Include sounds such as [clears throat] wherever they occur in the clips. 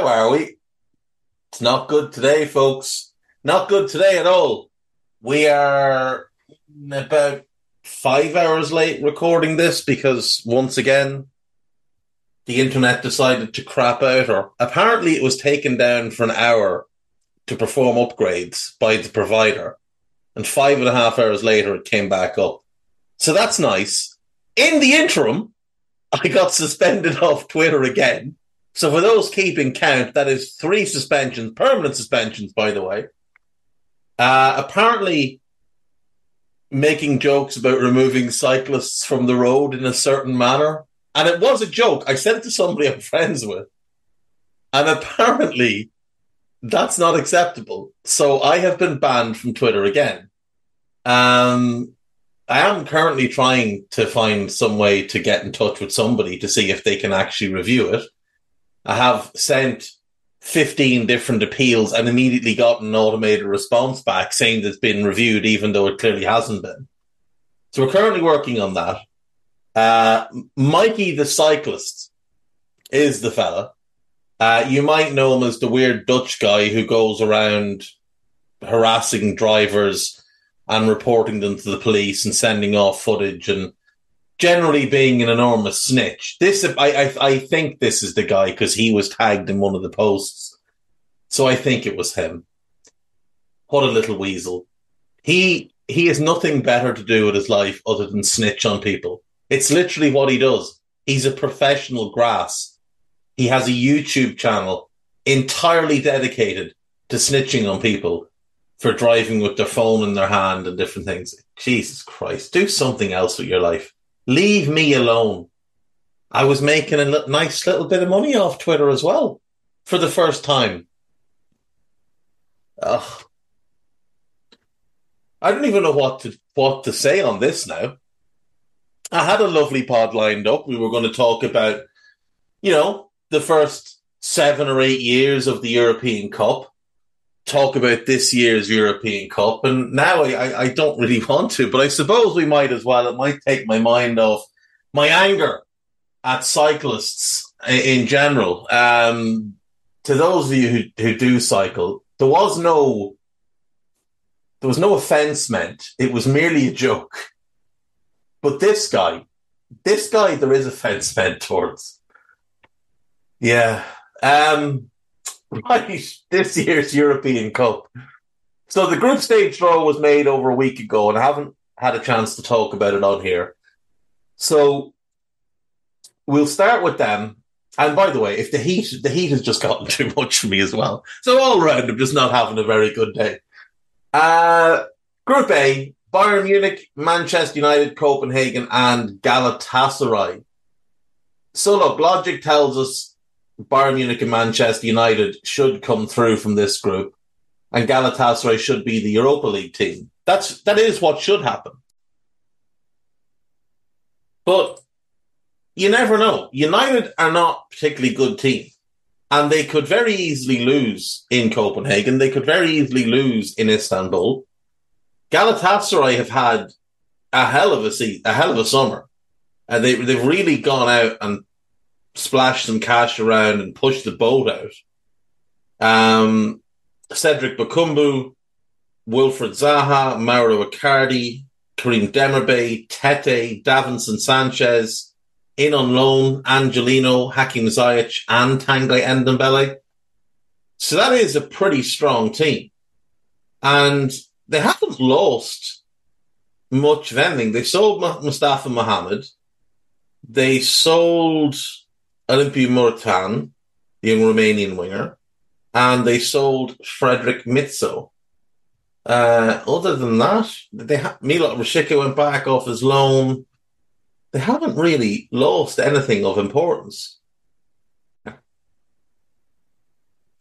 How are we? It's not good today, folks. Not good today at all. We are about five hours late recording this because once again, the internet decided to crap out, or apparently it was taken down for an hour to perform upgrades by the provider. And five and a half hours later, it came back up. So that's nice. In the interim, I got suspended [laughs] off Twitter again so for those keeping count, that is three suspensions, permanent suspensions, by the way. Uh, apparently, making jokes about removing cyclists from the road in a certain manner. And it was a joke. I said it to somebody I'm [laughs] friends with. And apparently, that's not acceptable. So I have been banned from Twitter again. Um, I am currently trying to find some way to get in touch with somebody to see if they can actually review it. I have sent 15 different appeals and immediately got an automated response back saying that it's been reviewed, even though it clearly hasn't been. So we're currently working on that. Uh, Mikey the cyclist is the fella. Uh, you might know him as the weird Dutch guy who goes around harassing drivers and reporting them to the police and sending off footage and generally being an enormous snitch. This, I, I, I think this is the guy because he was tagged in one of the posts. So I think it was him. What a little weasel. He, he has nothing better to do with his life other than snitch on people. It's literally what he does. He's a professional grass. He has a YouTube channel entirely dedicated to snitching on people for driving with their phone in their hand and different things. Jesus Christ, do something else with your life. Leave me alone. I was making a nice little bit of money off Twitter as well for the first time. Ugh. I don't even know what to what to say on this now. I had a lovely pod lined up. We were going to talk about, you know, the first seven or eight years of the European Cup, talk about this year's European Cup, and now I, I don't really [laughs] want to, but I suppose we might as well. It might take my mind off my anger at cyclists in general. Um, to those of you who, who do cycle, there was no there was no offense meant. It was merely a joke. But this guy, this guy, there is offense meant towards. Yeah. Um, right. This year's European Cup. So the group stage draw was made over a week ago, and I haven't had a chance to talk about it on here. So we'll start with them. And by the way, if the heat, the heat has just gotten too much for me as well. So all around, I'm just not having a very good day. Uh, Group A, Bayern Munich, Manchester United, Copenhagen, and Galatasaray. So look, logic tells us Bayern Munich and Manchester United should come through from this group, and Galatasaray should be the Europa League team. That's that is what should happen. But you never know. United are not particularly good team. And they could very easily lose in Copenhagen. They could very easily lose in Istanbul. Galatasaray have had a hell of a season, a hell of a summer. And they, they've really gone out and splashed some cash around and pushed the boat out. Um, Cedric Bakambu, Wilfred Zaha, Mauro Icardi, Kerem Demirbay, Tete, Davinson Sanchez, in on loan Angelino, Hakim Ziyech, and Tanguy Ndombele. So that is a pretty strong team. And they haven't lost much of anything. They sold Mustafa Mohamed. They sold Olimpiu Morutan, the young Romanian winger. And they sold Frederick Midtsjø. Uh, other than that, they ha- Milot Rashica went back off his loan they haven't really lost anything of importance.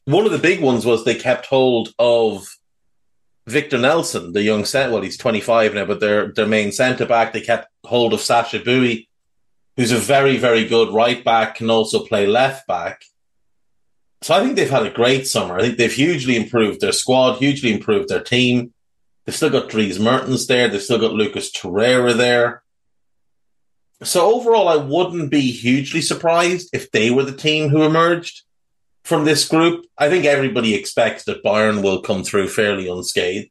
One of the big ones was they kept hold of Victor Nelsson, the young centre. Well, he's 25 now, but their their main centre back. They kept hold of Sacha Boey, who's a very very good right back, can also play left back. So I think they've had a great summer. I think they've hugely improved their squad, hugely improved their team. They've still got Dries Mertens there. They've still got Lucas Torreira there. So overall, I wouldn't be hugely surprised if they were the team who emerged from this group. I think everybody expects that Bayern will come through fairly unscathed.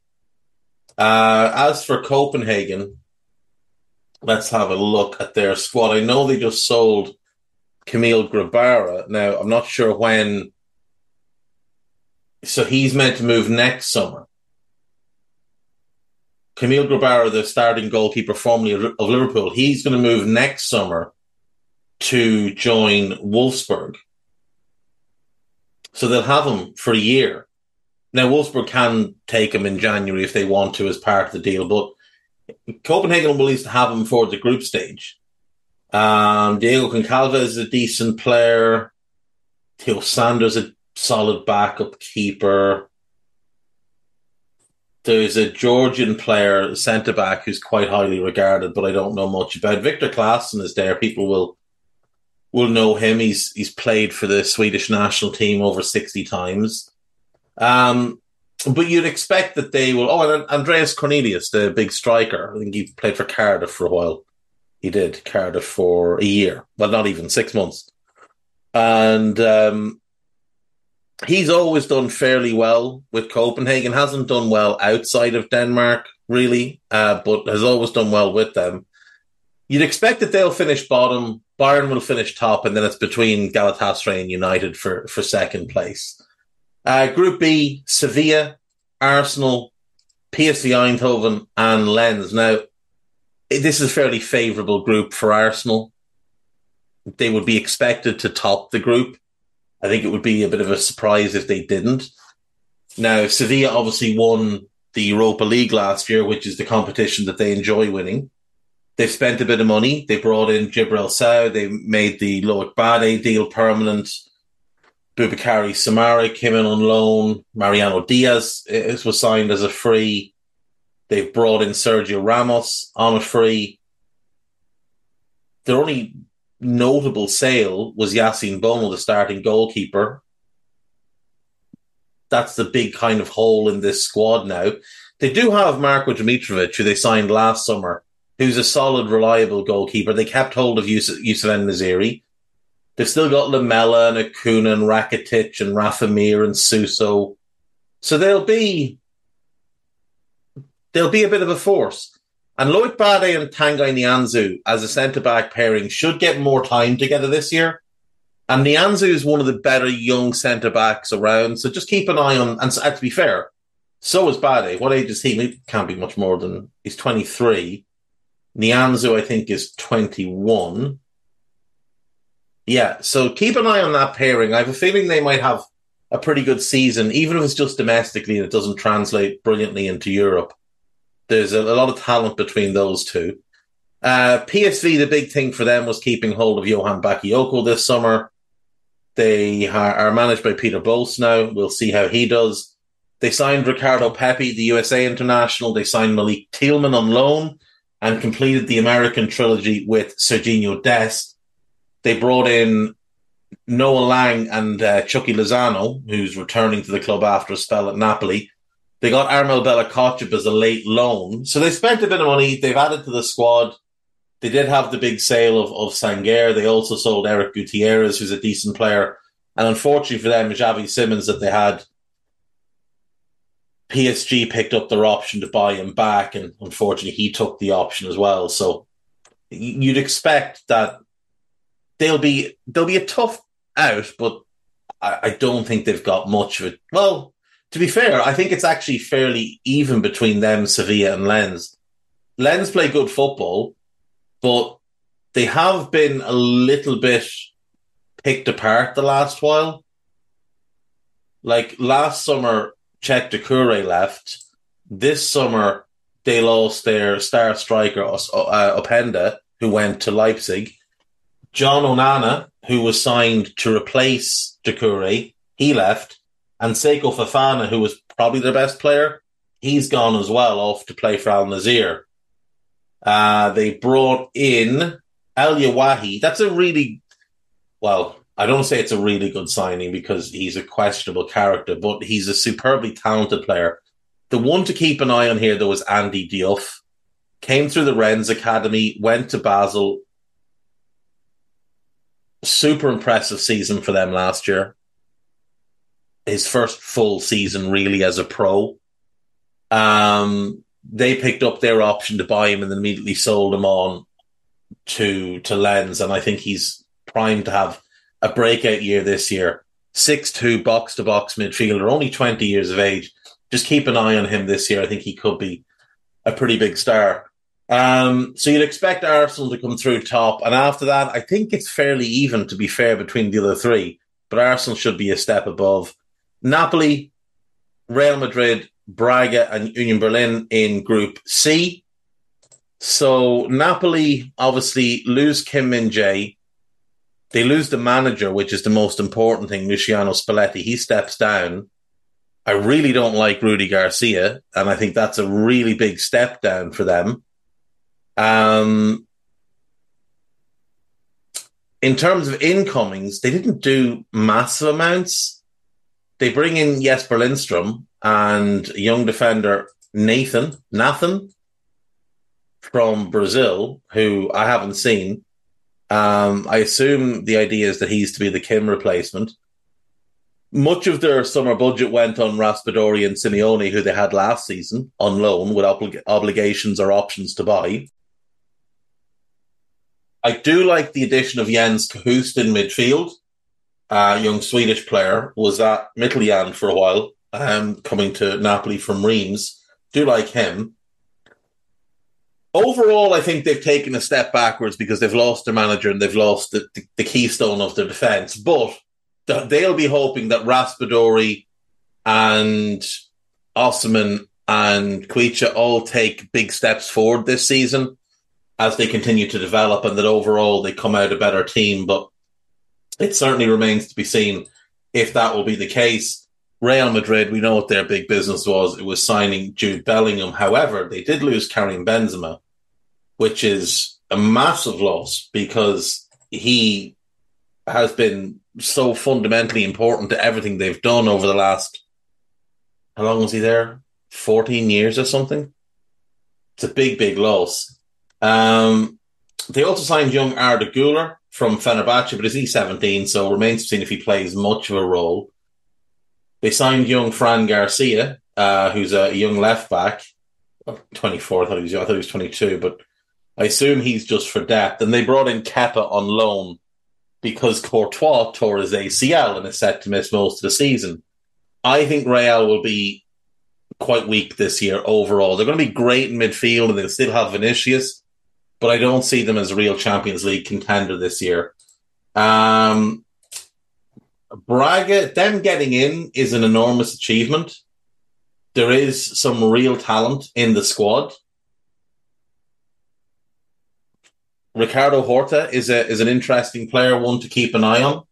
Uh, as for Copenhagen, let's have a look at their squad. I know they just sold Kamil Grabara. Now, I'm not sure when. So he's meant to move next summer. Kamil Grabara, the starting goalkeeper formerly of Liverpool, he's going to move next summer to join Wolfsburg. So they'll have him for a year. Now, Wolfsburg can take him in January if they want to as part of the deal, but Copenhagen will at least have him for the group stage. Um, Diogo Goncalves is a decent player. Theo Sanders a solid backup keeper. There's a Georgian player, centre back, who's quite highly regarded, but I don't know much about. Victor Claesson is there. People will will know him. He's he's played for the Swedish national team over sixty times. Um, but you'd expect that they will. Oh, and Andreas Cornelius, the big striker. I think he played for Cardiff for a while. He did Cardiff for a year, well, not even six months. And um, he's always done fairly well with Copenhagen. Hasn't done well outside of Denmark, really, uh, but has always done well with them. You'd expect that they'll finish bottom. Bayern will finish top, and then it's between Galatasaray and United for, for second place. Uh, Group B: Sevilla, Arsenal, PSV Eindhoven, and Lens. Now, this is a fairly favourable group for Arsenal. They would be expected to top the group I think it would be a bit of a surprise if they didn't. Now, Sevilla obviously won the Europa League last year, which is the competition that they enjoy winning. They've spent a bit of money. They brought in Djibril Sow. They made the Loic Bade deal permanent. Boubakary Soumaré came in on loan. Mariano Diaz was signed as a free. They've brought in Sergio Ramos on a free. Their only notable sale was Yassine Bono, the starting goalkeeper. That's the big kind of hole in this squad now. They do have Marko Dimitrovic, who they signed last summer, who's a solid, reliable goalkeeper. They kept hold of Yusuf, Youssef En-Nesyri. They've still got Lamela and Acuna and Rakitic and Rafa Mir and Suso. So they'll be they'll be a bit of a force. And Loic Bade and Tanguy Nianzou as a centre back pairing should get more time together this year. And Nianzou is one of the better young centre backs around. So just keep an eye on. And, uh, to be fair, so is Bade. What age is he? He can't be much more than he's 23. Nianzou, I think, is 21. Yeah, so keep an eye on that pairing. I have a feeling they might have a pretty good season, even if it's just domestically and it doesn't translate brilliantly into Europe. There's a, a lot of talent between those two. Uh, PSV, the big thing for them was keeping hold of Johan Bakayoko this summer. They are, managed by Peter Bosz now. We'll see how he does. They signed Ricardo Pepi, the USA international. They signed Malik Tillman on loan and completed the American trilogy with Sergiño Dest. They brought in Noah Lang and uh, Chucky Lozano, who's returning to the club after a spell at Napoli. They got Armel Bella-Kotchap as a late loan. So they spent a bit of money. They've added to the squad. They did have the big sale of, of Sangaré. They also sold Eric Gutierrez, who's a decent player. And unfortunately for them, Xavi Simons that they had, PSG picked up their option to buy him back. And unfortunately, he took the option as well. So you'd expect that they'll be, they'll be a tough out, but I, I don't think they've got much of it. Well, to be fair, I think it's actually fairly even between them, Sevilla and Lens. Lens play good football, but they have been a little bit picked apart the last while. Like last summer, Cheick Doucouré left. This summer, they lost their star striker, uh, Openda, who went to Leipzig. John Onana, who was signed to replace Doucouré, he left. And Seko Fofana, who was probably their best player, he's gone as well off to play for Al Nassr. Uh, they brought in Elye Wahi. That's a really, well, I don't say it's a really good signing because he's a questionable character, but he's a superbly talented player. The one to keep an eye on here, though, is Andy Diouf. Came through the Rennes Academy, went to Basel. Super impressive season for them last year. His first full season, really, as a pro. Um, they picked up their option to buy him and then immediately sold him on to to Lens, and I think he's primed to have a breakout year this year. Six two box to box midfielder, only twenty years of age. Just keep an eye on him this year. I think he could be a pretty big star. Um, so you'd expect Arsenal to come through top, and after that, I think it's fairly even to be fair between the other three. But Arsenal should be a step above. Napoli, Real Madrid, Braga and Union Berlin in Group C. So Napoli obviously lose Kim Min Jae. They lose the manager, which is the most important thing, Luciano Spalletti. He steps down. I really don't like Rudi Garcia, and I think that's a really big step down for them. Um, in terms of incomings, they didn't do massive amounts. They bring in Jesper Lindstrom, and young defender Nathan Nathan from Brazil, who I haven't seen. Um, I assume the idea is that he's to be the Kim replacement. Much of their summer budget went on Raspadori and Simeone, who they had last season on loan with oblig- obligations or options to buy. I do like the addition of Jens Cajuste in midfield. Uh, young Swedish player was at Midtjylland for a while um, coming to Napoli from Reims. Do like him. Overall, I think they've taken a step backwards because they've lost their manager and they've lost the, the, the keystone of their defence. But they'll be hoping that Raspadori and Osimhen and Kvicha all take big steps forward this season as they continue to develop and that overall they come out a better team. But it certainly remains to be seen if that will be the case. Real Madrid, we know what their big business was. It was signing Jude Bellingham. However, they did lose Karim Benzema, which is a massive loss because he has been so fundamentally important to everything they've done over the last how long was he there? 14 years or something. It's a big, big loss. Um, they also signed young Arda Güler from Fenerbahce, but is he 17? So remains to be seen if he plays much of a role. They signed young Fran Garcia, uh, who's a young left back, 24. I thought he was, I thought he was 22, but I assume he's just for depth. And they brought in Kepa on loan because Courtois tore his ACL and is set to miss most of the season. I think Real will be quite weak this year overall. They're going to be great in midfield and they'll still have Vinicius, but I don't see them as a real Champions League contender this year. Um, Braga, them getting in is an enormous achievement. There is some real talent in the squad. Ricardo Horta is a is an interesting player, one to keep an eye on.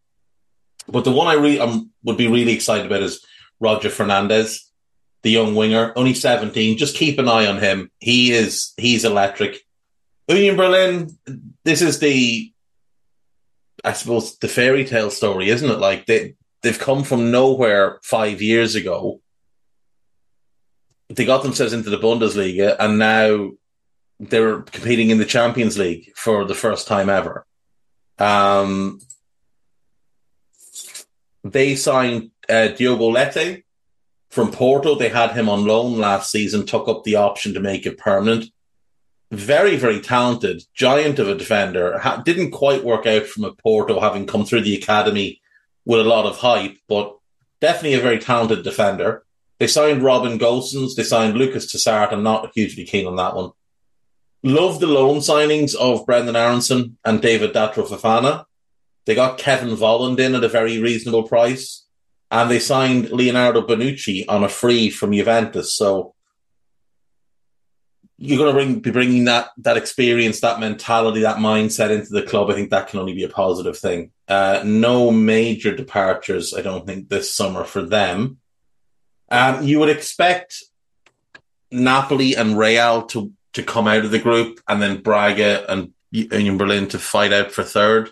But the one I re- um, would be really excited about is Roger Fernandes, the young winger, only seventeen. Just keep an eye on him. He is he's electric. Union Berlin. This is the I suppose the fairy tale story, isn't it? Like they they've come from nowhere five years ago. They got themselves into the Bundesliga, and now they're competing in the Champions League for the first time ever. Um, they signed uh, Diogo Leite from Porto. They had him on loan last season, took up the option to make it permanent very, very talented, giant of a defender. Ha- didn't quite work out from a Porto, having come through the academy with a lot of hype, but definitely a very talented defender. They signed Robin Gosens. They signed Lucas Tousart. I'm not hugely keen on that one. Love the loan signings of Brenden Aronson and David Datro Fofana. They got Kevin Volland in at a very reasonable price. And they signed Leonardo Bonucci on a free from Juventus. So you're going to bring, be bringing that that experience, that mentality, that mindset into the club. I think that can only be a positive thing. Uh, no major departures, I don't think, this summer for them. Um, you would expect Napoli and Real to to come out of the group, and then Braga and Union Berlin to fight out for third.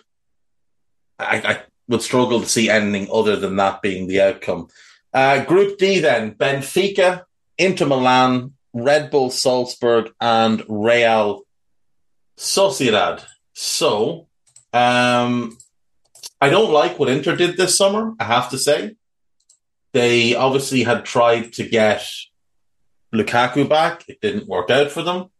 I, I would struggle to see anything other than that being the outcome. Uh, group D, then Benfica, Inter Milan, Red Bull Salzburg, and Real Sociedad. So, um, I don't like what Inter did this summer, I have to say. They obviously had tried to get Lukaku back. It didn't work out for them.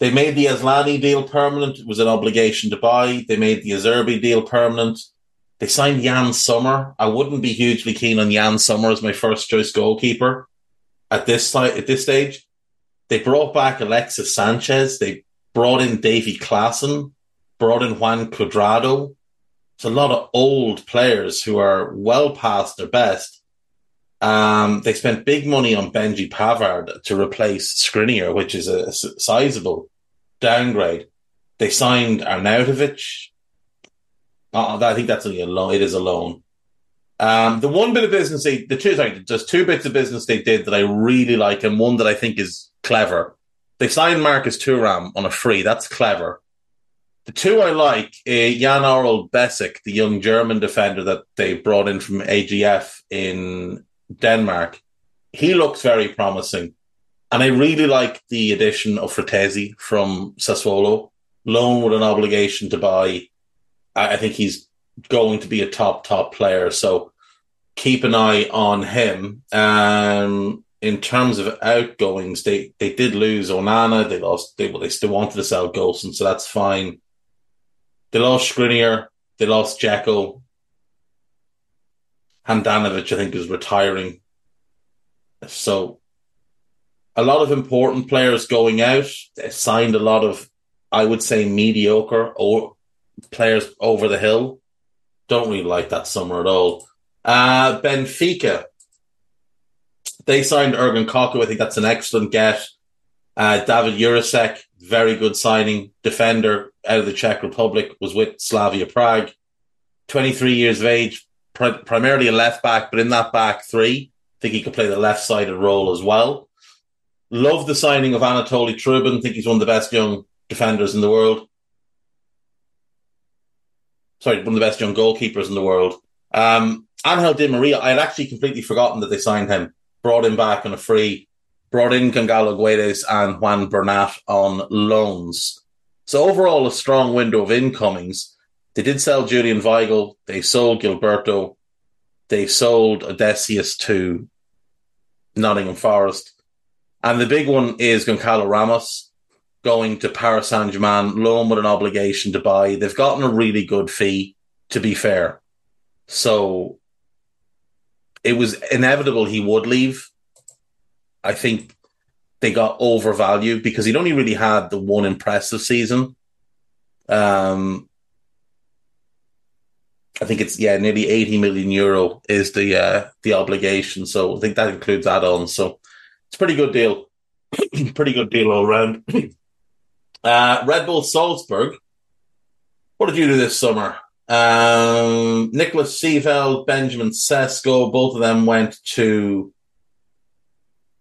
They made the Asllani deal permanent. It was an obligation to buy. They made the Acerbi deal permanent. They signed Yann Sommer. I wouldn't be hugely keen on Yann Sommer as my first choice goalkeeper at this time, at this stage. They brought back Alexis Sanchez. They brought in Davy Klaassen, brought in Juan Cuadrado. It's a lot of old players who are well past their best. Um, they spent big money on Benji Pavard to replace Skriniar, which is a, a sizable downgrade. They signed Arnautovic. Uh, I think that's only a loan. It is a loan. Um, the one bit of business they, the two, sorry, there's two bits of business they did that I really like and one that I think is clever. They signed Marcus Thuram on a free. That's clever. The two I like, uh, Yann Aurel Bisseck, the young German defender that they brought in from AGF in Denmark. He looks very promising. And I really like the addition of Frattesi from Sassuolo, loan with an obligation to buy. I think he's going to be a top top player. So keep an eye on him. Um, in terms of outgoings, they they did lose Onana. They lost. They well, they still wanted to sell Gosens, so that's fine. They lost Skriniar. They lost Dzeko. Handanovic, I think, is retiring. So a lot of important players going out. They signed a lot of, I would say, mediocre or players over the hill. Don't really like that summer at all. Uh, Benfica. They signed Orkun Kökçü. I think that's an excellent get. Uh, David Jurasek, very good signing. Defender out of the Czech Republic, was with Slavia Prague. 23 years of age, pr- primarily a left back, but in that back three, I think he could play the left sided role as well. Love the signing of Anatoly Trubin. think he's one of the best young defenders in the world. Sorry, one of the best young goalkeepers in the world. Um, Angel Di Maria, I had actually completely forgotten that they signed him, brought him back on a free, brought in Gonzalo Guedes and Juan Bernat on loans. So overall, a strong window of incomings. They did sell Julian Weigl. They sold Gilberto. They sold Odysseas to Nottingham Forest. And the big one is Goncalo Ramos going to Paris Saint Germain, loan with an obligation to buy. They've gotten a really good fee, to be fair. So it was inevitable he would leave. I think they got overvalued because he'd only really had the one impressive season. Um, I think it's yeah, nearly eighty million euro is the uh, the obligation. So I think that includes add-ons. So it's a pretty good deal. [clears throat] pretty good deal all around. [clears throat] uh, Red Bull Salzburg. What did you do this summer? Um, Nicolas Seiwald, Benjamin Sesko, both of them went to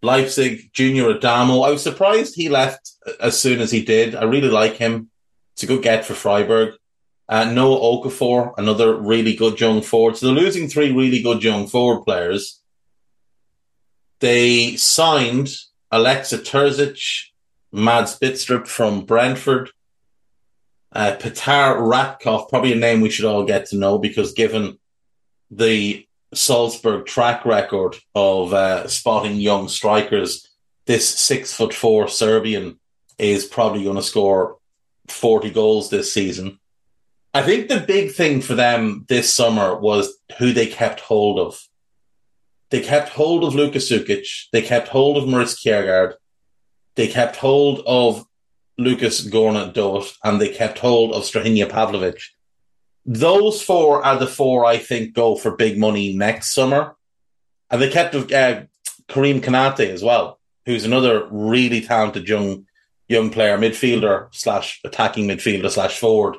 Leipzig. Junior Adamu. I was surprised he left as soon as he did. I really like him. It's a good get for Freiburg. Uh, Noah Okafor, another really good young forward. So they're losing three really good young forward players. They signed Aleksa Terzic, Mads Bidstrup from Brentford, uh, Petar Ratkov, probably a name we should all get to know because given the Salzburg track record of uh, spotting young strikers, this six foot four Serbian is probably going to score 40 goals this season. I think the big thing for them this summer was who they kept hold of. They kept hold of Luka Sucic. They kept hold of Maurice Kjærgaard. They kept hold of Lucas Gourna-Douath, and they kept hold of Strahinja Pavlovic. Those four are the four I think go for big money next summer. And they kept uh, Karim Konate as well, who's another really talented young young player, midfielder slash attacking midfielder slash forward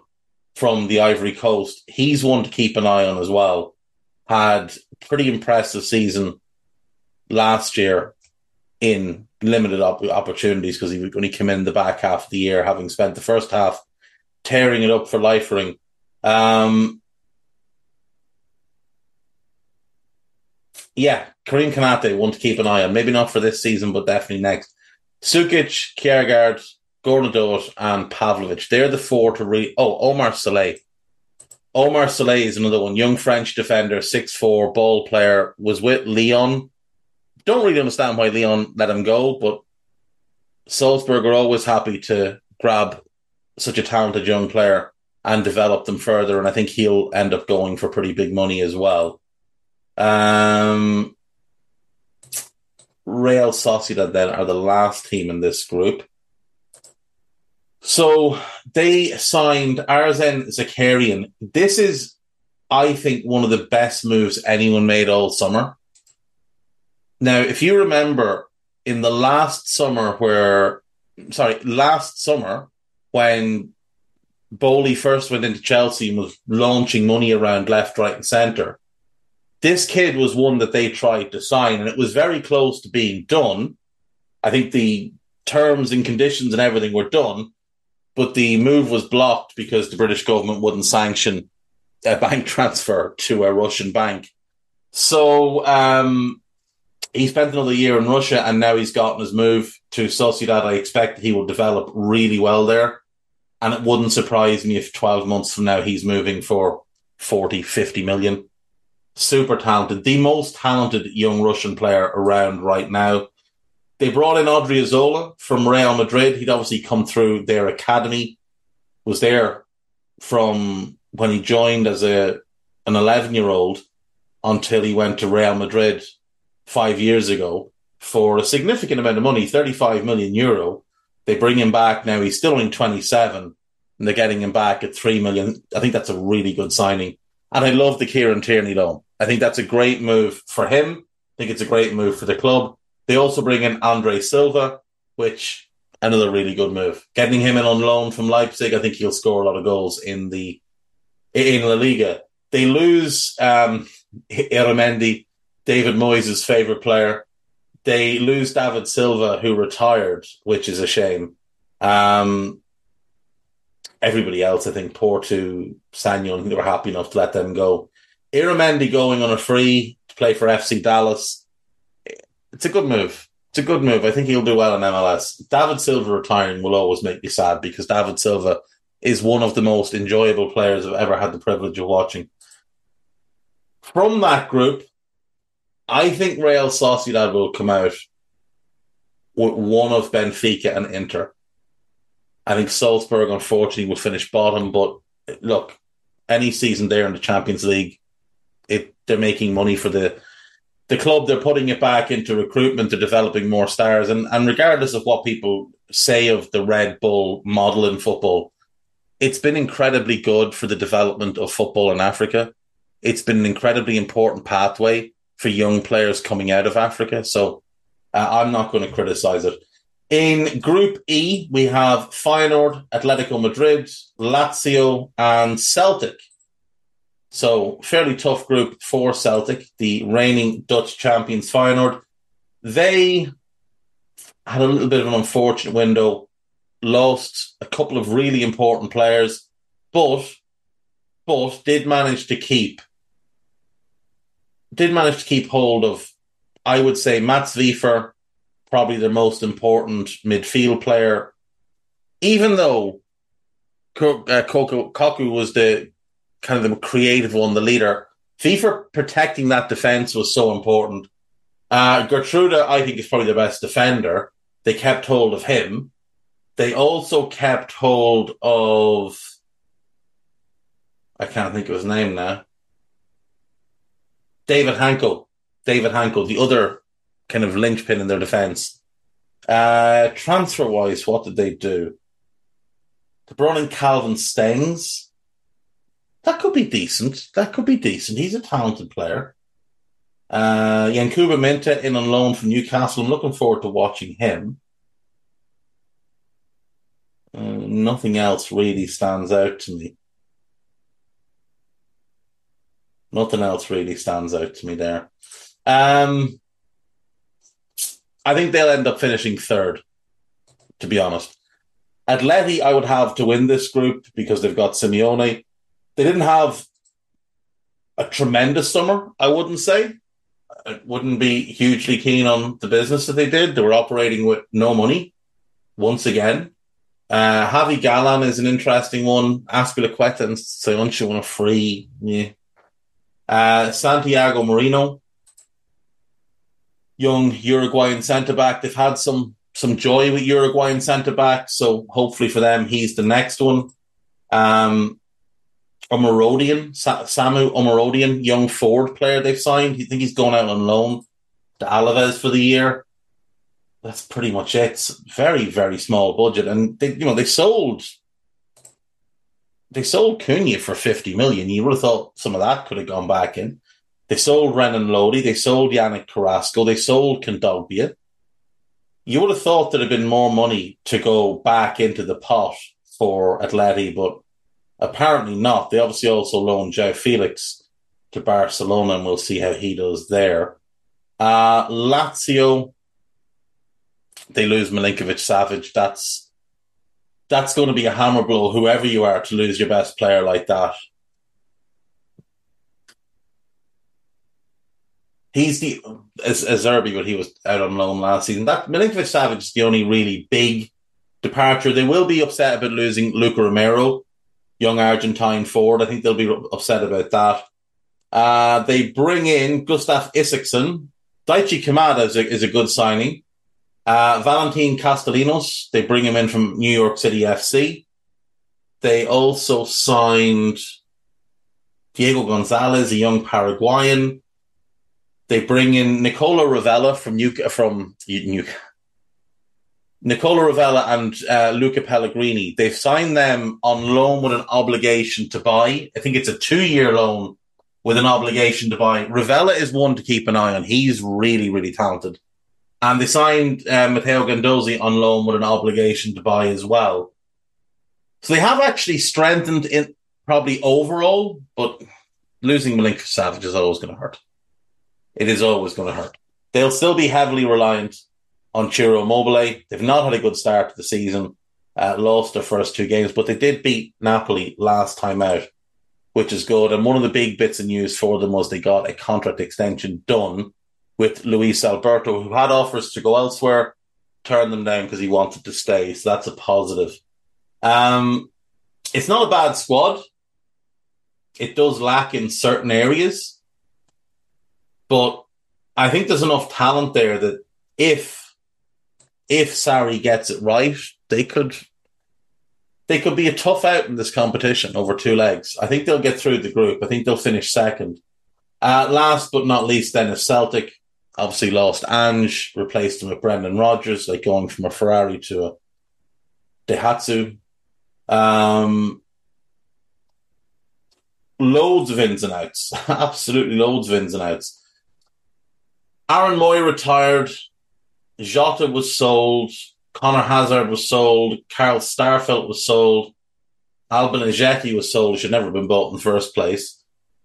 from the Ivory Coast. He's one to keep an eye on as well. Had pretty impressive season last year in limited op- opportunities because he only came in the back half of the year, having spent the first half tearing it up for Liefering. Um, yeah, Karim Konate, one to keep an eye on. Maybe not for this season, but definitely next. Sucic, Kjærgaard, Gourna-Douath, and Pavlovic. They're the four to really. Oh, Oumar Solet. Oumar Solet is another one. Young French defender, six four ball player, was with Lyon. Don't really understand why Lyon let him go, but Salzburg are always happy to grab such a talented young player and develop them further. And I think he'll end up going for pretty big money as well. Um, Real Sociedad then are the last team in this group. So they signed Arsen Zakharyan. This is, I think, one of the best moves anyone made all summer. Now, if you remember in the last summer where, sorry, last summer when Boehly first went into Chelsea and was launching money around left, right, and centre, this kid was one that they tried to sign, and it was very close to being done. I think the terms and conditions and everything were done, but the move was blocked because the British government wouldn't sanction a [laughs] bank transfer to a Russian bank. So um, he spent another year in Russia, and now he's gotten his move to Sociedad. I expect he will develop really well there, and it wouldn't surprise me if 12 months from now he's moving for 40, 50 million. Super talented, the most talented young Russian player around right now. They brought in Odriozola from Real Madrid. He'd obviously come through their academy, was there from when he joined as a an 11 year old until he went to Real Madrid five years ago for a significant amount of money, 35 million euro. They bring him back now. He's still only 27 and they're getting him back at 3 million. I think that's a really good signing And I love the Kieran Tierney loan. I think that's a great move for him. I think it's a great move for the club. They also bring in Andre Silva, which another really good move. Getting him in on loan from Leipzig, I think he'll score a lot of goals in the in La Liga. They lose um, David Moyes' favorite player. They lose David Silva, who retired, which is a shame. Um, everybody else, I think, Porto, Sanyon, they were happy enough to let them go. Illarramendi going on a free to play for FC Dallas. It's a good move. It's a good move. I think he'll do well in MLS. David Silva retiring will always make me sad because David Silva is one of the most enjoyable players I've ever had the privilege of watching. From that group, I think Real Sociedad will come out with one of Benfica and Inter. I think Salzburg, unfortunately, will finish bottom. But look, any season there in the Champions League, it they're making money for the the club. They're putting it back into recruitment. They're developing more stars, and and regardless of what people say of the Red Bull model in football, it's been incredibly good for the development of football in Africa. It's been an incredibly important pathway for young players coming out of Africa. So uh, I'm not going to criticize it. In Group E, we have Feyenoord, Atletico Madrid, Lazio, and Celtic. So fairly tough group for Celtic, the reigning Dutch champions Feyenoord. They had a little bit of an unfortunate window lost a couple of really important players, but but did manage to keep did manage to keep hold of I would say Mats Wieffer, probably the most important midfield player, even though uh, Kökçü was the kind of the creative one, the leader. Wieffer protecting that defense was so important. Uh, Geertruida, I think, is probably the best defender. They kept hold of him. They also kept hold of I can't think of his name now. David Hancko. David Hancko, the other kind of linchpin in their defence. Uh, transfer wise, what did they do? They brought in Calvin Stengs. That could be decent. That could be decent. He's a talented player. Uh, Yankuba Minteh in on loan from Newcastle. I'm looking forward to watching him. Uh, nothing else really stands out to me. Nothing else really stands out to me there. Um, I think they'll end up finishing third, to be honest. Atleti, I would have to win this group because they've got Simeone. They didn't have a tremendous summer, I wouldn't say. I wouldn't be hugely keen on the business that they did. They were operating with no money once again. Uh, Javi Galán is an interesting one. Azpilicueta and Söyüncü on a free. Yeah. Uh, Santiago Marino, young Uruguayan centre back. They've had some some joy with Uruguayan centre back, so hopefully for them, he's the next one. Um, Omorodion, Sa- Samu Omorodion, young forward player they've signed. I think he's going out on loan to Alaves for the year that's pretty much it. It's very, very small budget. And they, you know, they sold they sold Cunha for 50 million. You would have thought some of that could have gone back in. They sold Renan Lodi, they sold Yannick Carrasco, they sold Kondogbia. You would have thought there'd have been more money to go back into the pot for Atleti, but apparently not. They obviously also loaned João Felix to Barcelona, and we'll see how he does there. Uh, Lazio, they lose Milinkovic Savic. that's that's going to be a hammer blow, whoever you are, to lose your best player like that. He's the as, as Zerbi, but he was out on loan last season. That Milinkovic Savic is the only really big departure. They will be upset about losing Luca Romero, young Argentine forward. I think they'll be upset about that. Uh, they bring in Gustav Isaksen. Daichi Kamada is a, is a good signing. Uh, Valentin Castellanos, they bring him in from New York City FC. They also signed Diego Gonzalez, a young Paraguayan. They bring in Nicola Rovella from New from New Nicola Rovella and uh, Luca Pellegrini. They've signed them on loan with an obligation to buy. I think it's a two-year loan with an obligation to buy. Rovella is one to keep an eye on. He's really, really talented. And they signed uh, Matteo Guendouzi on loan with an obligation to buy as well. So they have actually strengthened in probably overall, but losing Milinkovic Savic is always going to hurt. It is always going to hurt. They'll still be heavily reliant on Ciro Immobile. They've not had a good start to the season, uh, lost their first two games, but they did beat Napoli last time out, which is good. And one of the big bits of news for them was they got a contract extension done with Luis Alberto, who had offers to go elsewhere, turned them down because he wanted to stay. So that's a positive. Um, it's not a bad squad. It does lack in certain areas, but I think there's enough talent there that if if Sarri gets it right, they could they could be a tough out in this competition over two legs. I think they'll get through the group. I think they'll finish second. Uh, last but not least, then if Celtic obviously lost Ange, replaced him with Brendan Rodgers, like going from a Ferrari to a Daihatsu. Um, loads of ins and outs, [laughs] absolutely loads of ins and outs. Aaron Mooy retired. Jota was sold. Conor Hazard was sold. Carl Starfelt was sold. Albian Ajeti was sold. Should never have been bought in the first place.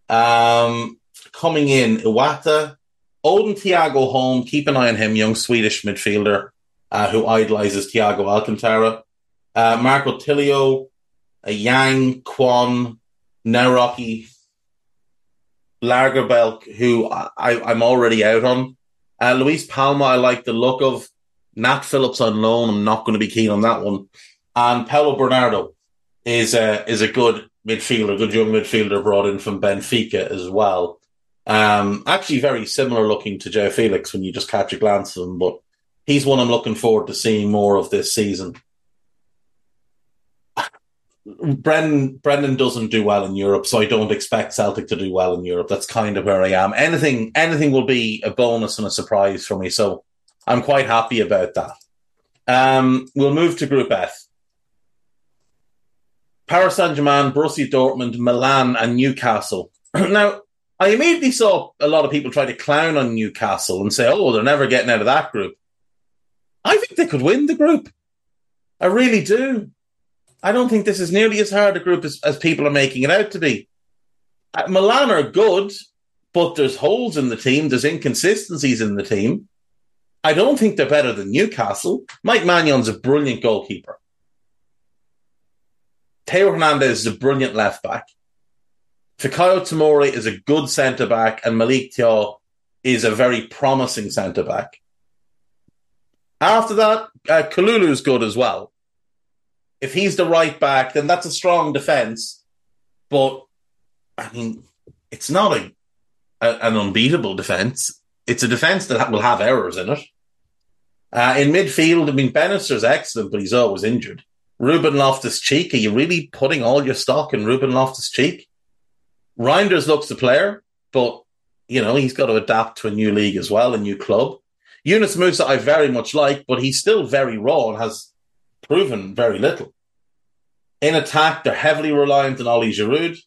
Um, coming in, Iwata, Odin Thiago Holm. Keep an eye on him, young Swedish midfielder uh, who idolizes Thiago Alcantara. Uh, Marco Tilio, a Yang, Kwon, Nawrocki, Lagerbielke, who I, am already out on. Uh, Luis Palma, I like the look of. Nat Phillips on loan, I'm not going to be keen on that one. And Paulo Bernardo is a, is a good midfielder, good young midfielder brought in from Benfica as well. Um, actually very similar looking to João Felix when you just catch a glance of him, but he's one I'm looking forward to seeing more of this season. [sighs] Brendan Brendan doesn't do well in Europe, so I don't expect Celtic to do well in Europe. That's kind of where I am. Anything anything will be a bonus and a surprise for me, so I'm quite happy about that. Um, we'll move to Group F. Paris Saint Germain, Borussia Dortmund, Milan, and Newcastle. [clears throat] now, I immediately saw a lot of people try to clown on Newcastle and say, "Oh, they're never getting out of that group." I think they could win the group. I really do. I don't think this is nearly as hard a group as, as people are making it out to be. Uh, Milan are good, but there's holes in the team. There's inconsistencies in the team. I don't think they're better than Newcastle. Mike Maignan a brilliant goalkeeper. Theo Hernandez is a brilliant left back. Fikayo Tomori is a good centre back, and Malik Thiaw is a very promising centre back. After that, uh, is good as well if he's the right back, then that's a strong defense. But I mean, it's not a, a an unbeatable defense. It's a defense that will have errors in it. Uh, in midfield, I mean, Bennacer's excellent, but he's always injured. Ruben Loftus Cheek, are you really putting all your stock in Ruben Loftus Cheek? Reijnders looks the player, but you know he's got to adapt to a new league as well, a new club. Yunus Musah, I very much like, but he's still very raw and has proven very little. In attack, they're heavily reliant on Oli Giroud.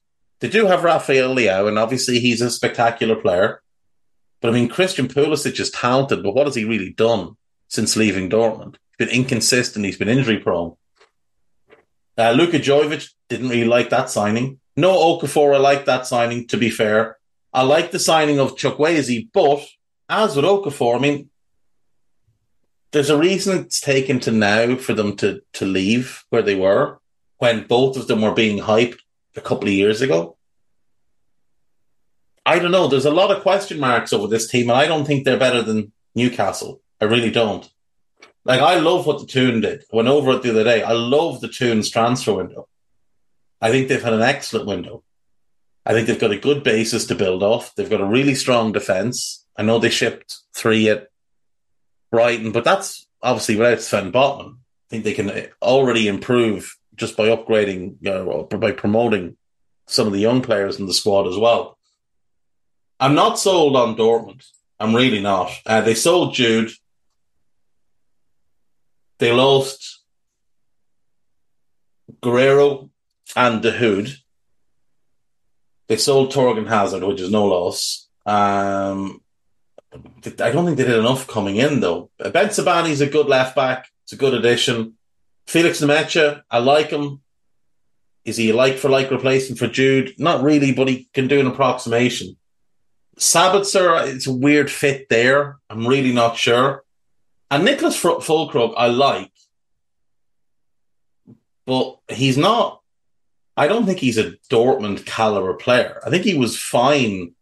They do have Rafael Leao, and obviously he's a spectacular player. But I mean, Christian Pulisic is talented, but what has he really done since leaving Dortmund? He's been inconsistent. He's been injury prone. Uh, Luka Jovic didn't really like that signing. Noah Okafor, I like that signing, to be fair. I like the signing of Chukwueze, but as with Okafor, I mean, there's a reason it's taken to now for them to to leave where they were when both of them were being hyped a couple of years ago. I don't know. There's a lot of question marks over this team, and I don't think they're better than Newcastle. I really don't. Like I love what the Toon did. I went over it the other day. I love the Toon's transfer window. I think they've had an excellent window. I think they've got a good basis to build off. They've got a really strong defence. I know they shipped three at Brighton, but that's obviously without Sven Botman. I think they can already improve just by upgrading, you know, by promoting some of the young players in the squad as well. I'm not sold on Dortmund. I'm really not. Uh, they sold Jude. They lost Guerreiro and the Hood. They sold Thorgan Hazard, which is no loss. Um, I don't think they did enough coming in though. Bensebaini's a good left back. It's a good addition. Felix Nmecha, I like him. Is he like for like replacement for Jude? Not really, but he can do an approximation. Sabitzer, it's a weird fit there. I'm really not sure. And Niclas Füllkrug, I like, but he's not. I don't think he's a Dortmund caliber player. I think he was fine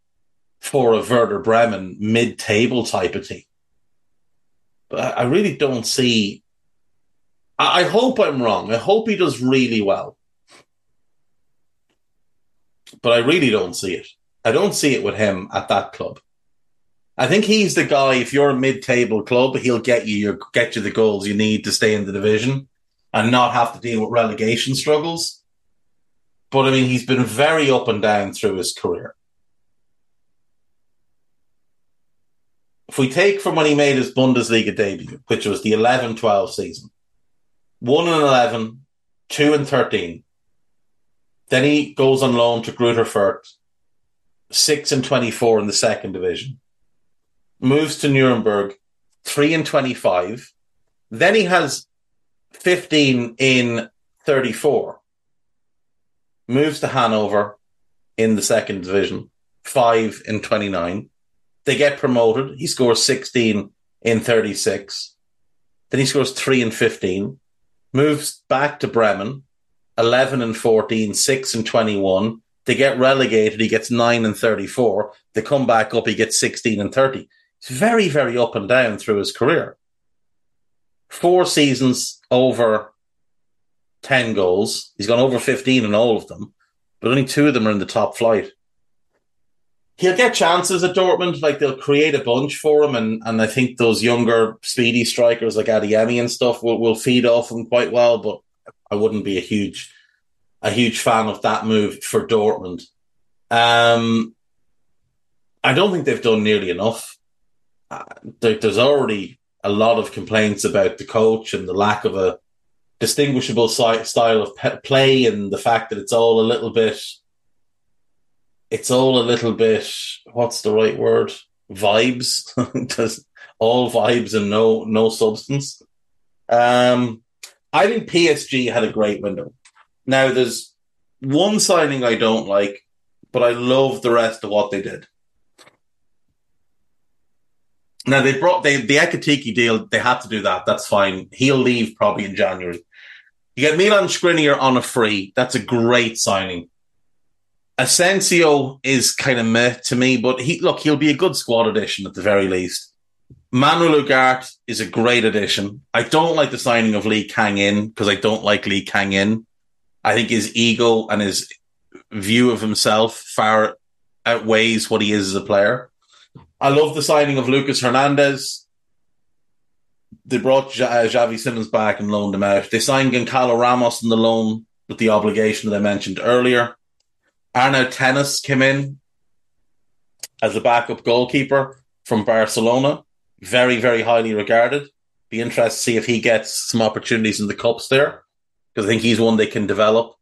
for a Werder Bremen mid-table type of team. But I really don't see. I hope I'm wrong. I hope he does really well. But I really don't see it. I don't see it with him at that club. I think he's the guy. If you're a mid-table club, he'll get you your, get you the goals you need to stay in the division and not have to deal with relegation struggles. But I mean, he's been very up and down through his career. If we take from when he made his Bundesliga debut, which was the 11 12 season, 1 and 11, 2 and 13, then he goes on loan to Greuther Fürth, 6 and 24 in the second division, moves to Nuremberg, 3 and 25. Then he has 15 in 34, moves to Hanover in the second division, 5 in 29. They get promoted. He scores 16 in 36. Then he scores 3 in 15, moves back to Bremen, 11 and 14, 6 and 21. They get relegated. He gets 9 and 34. They come back up. He gets 16 and 30. He's very, very up and down through his career. Four seasons over 10 goals. He's gone over 15 in all of them, but only two of them are in the top flight he'll get chances at Dortmund. Like they'll create a bunch for him, and and I think those younger, speedy strikers like Adeyemi and stuff will will feed off him quite well. But I wouldn't be a huge a huge fan of that move for Dortmund. Um, I don't think they've done nearly enough. Uh, there, there's already a lot of complaints about the coach and the lack of a distinguishable si- style of pe- play and the fact that it's all a little bit it's all a little bit what's the right word? Vibes. [laughs] All vibes and no no substance. Um i think psg had a great window. Now there's one signing i don't like but i love the rest of what they did now they brought they, the Ekitike deal they had to do that that's fine he'll leave probably in january you get milan skriniar on a free that's a great signing Asensio is kind of meh to me, but he look he'll be a good squad addition at the very least. Manuel Ugarte is a great addition. I don't like the signing of Lee Kang In because I don't like Lee Kang In. I think his ego and his view of himself far outweighs what he is as a player. I love the signing of Lucas Hernandez. They brought uh, Xavi Simons back and loaned him out. They signed Goncalo Ramos in the loan with the obligation that I mentioned earlier. Arnau Tenas came in as a backup goalkeeper from Barcelona. Very, very highly regarded. Be interested to see if he gets some opportunities in the cups there because I think he's one they can develop.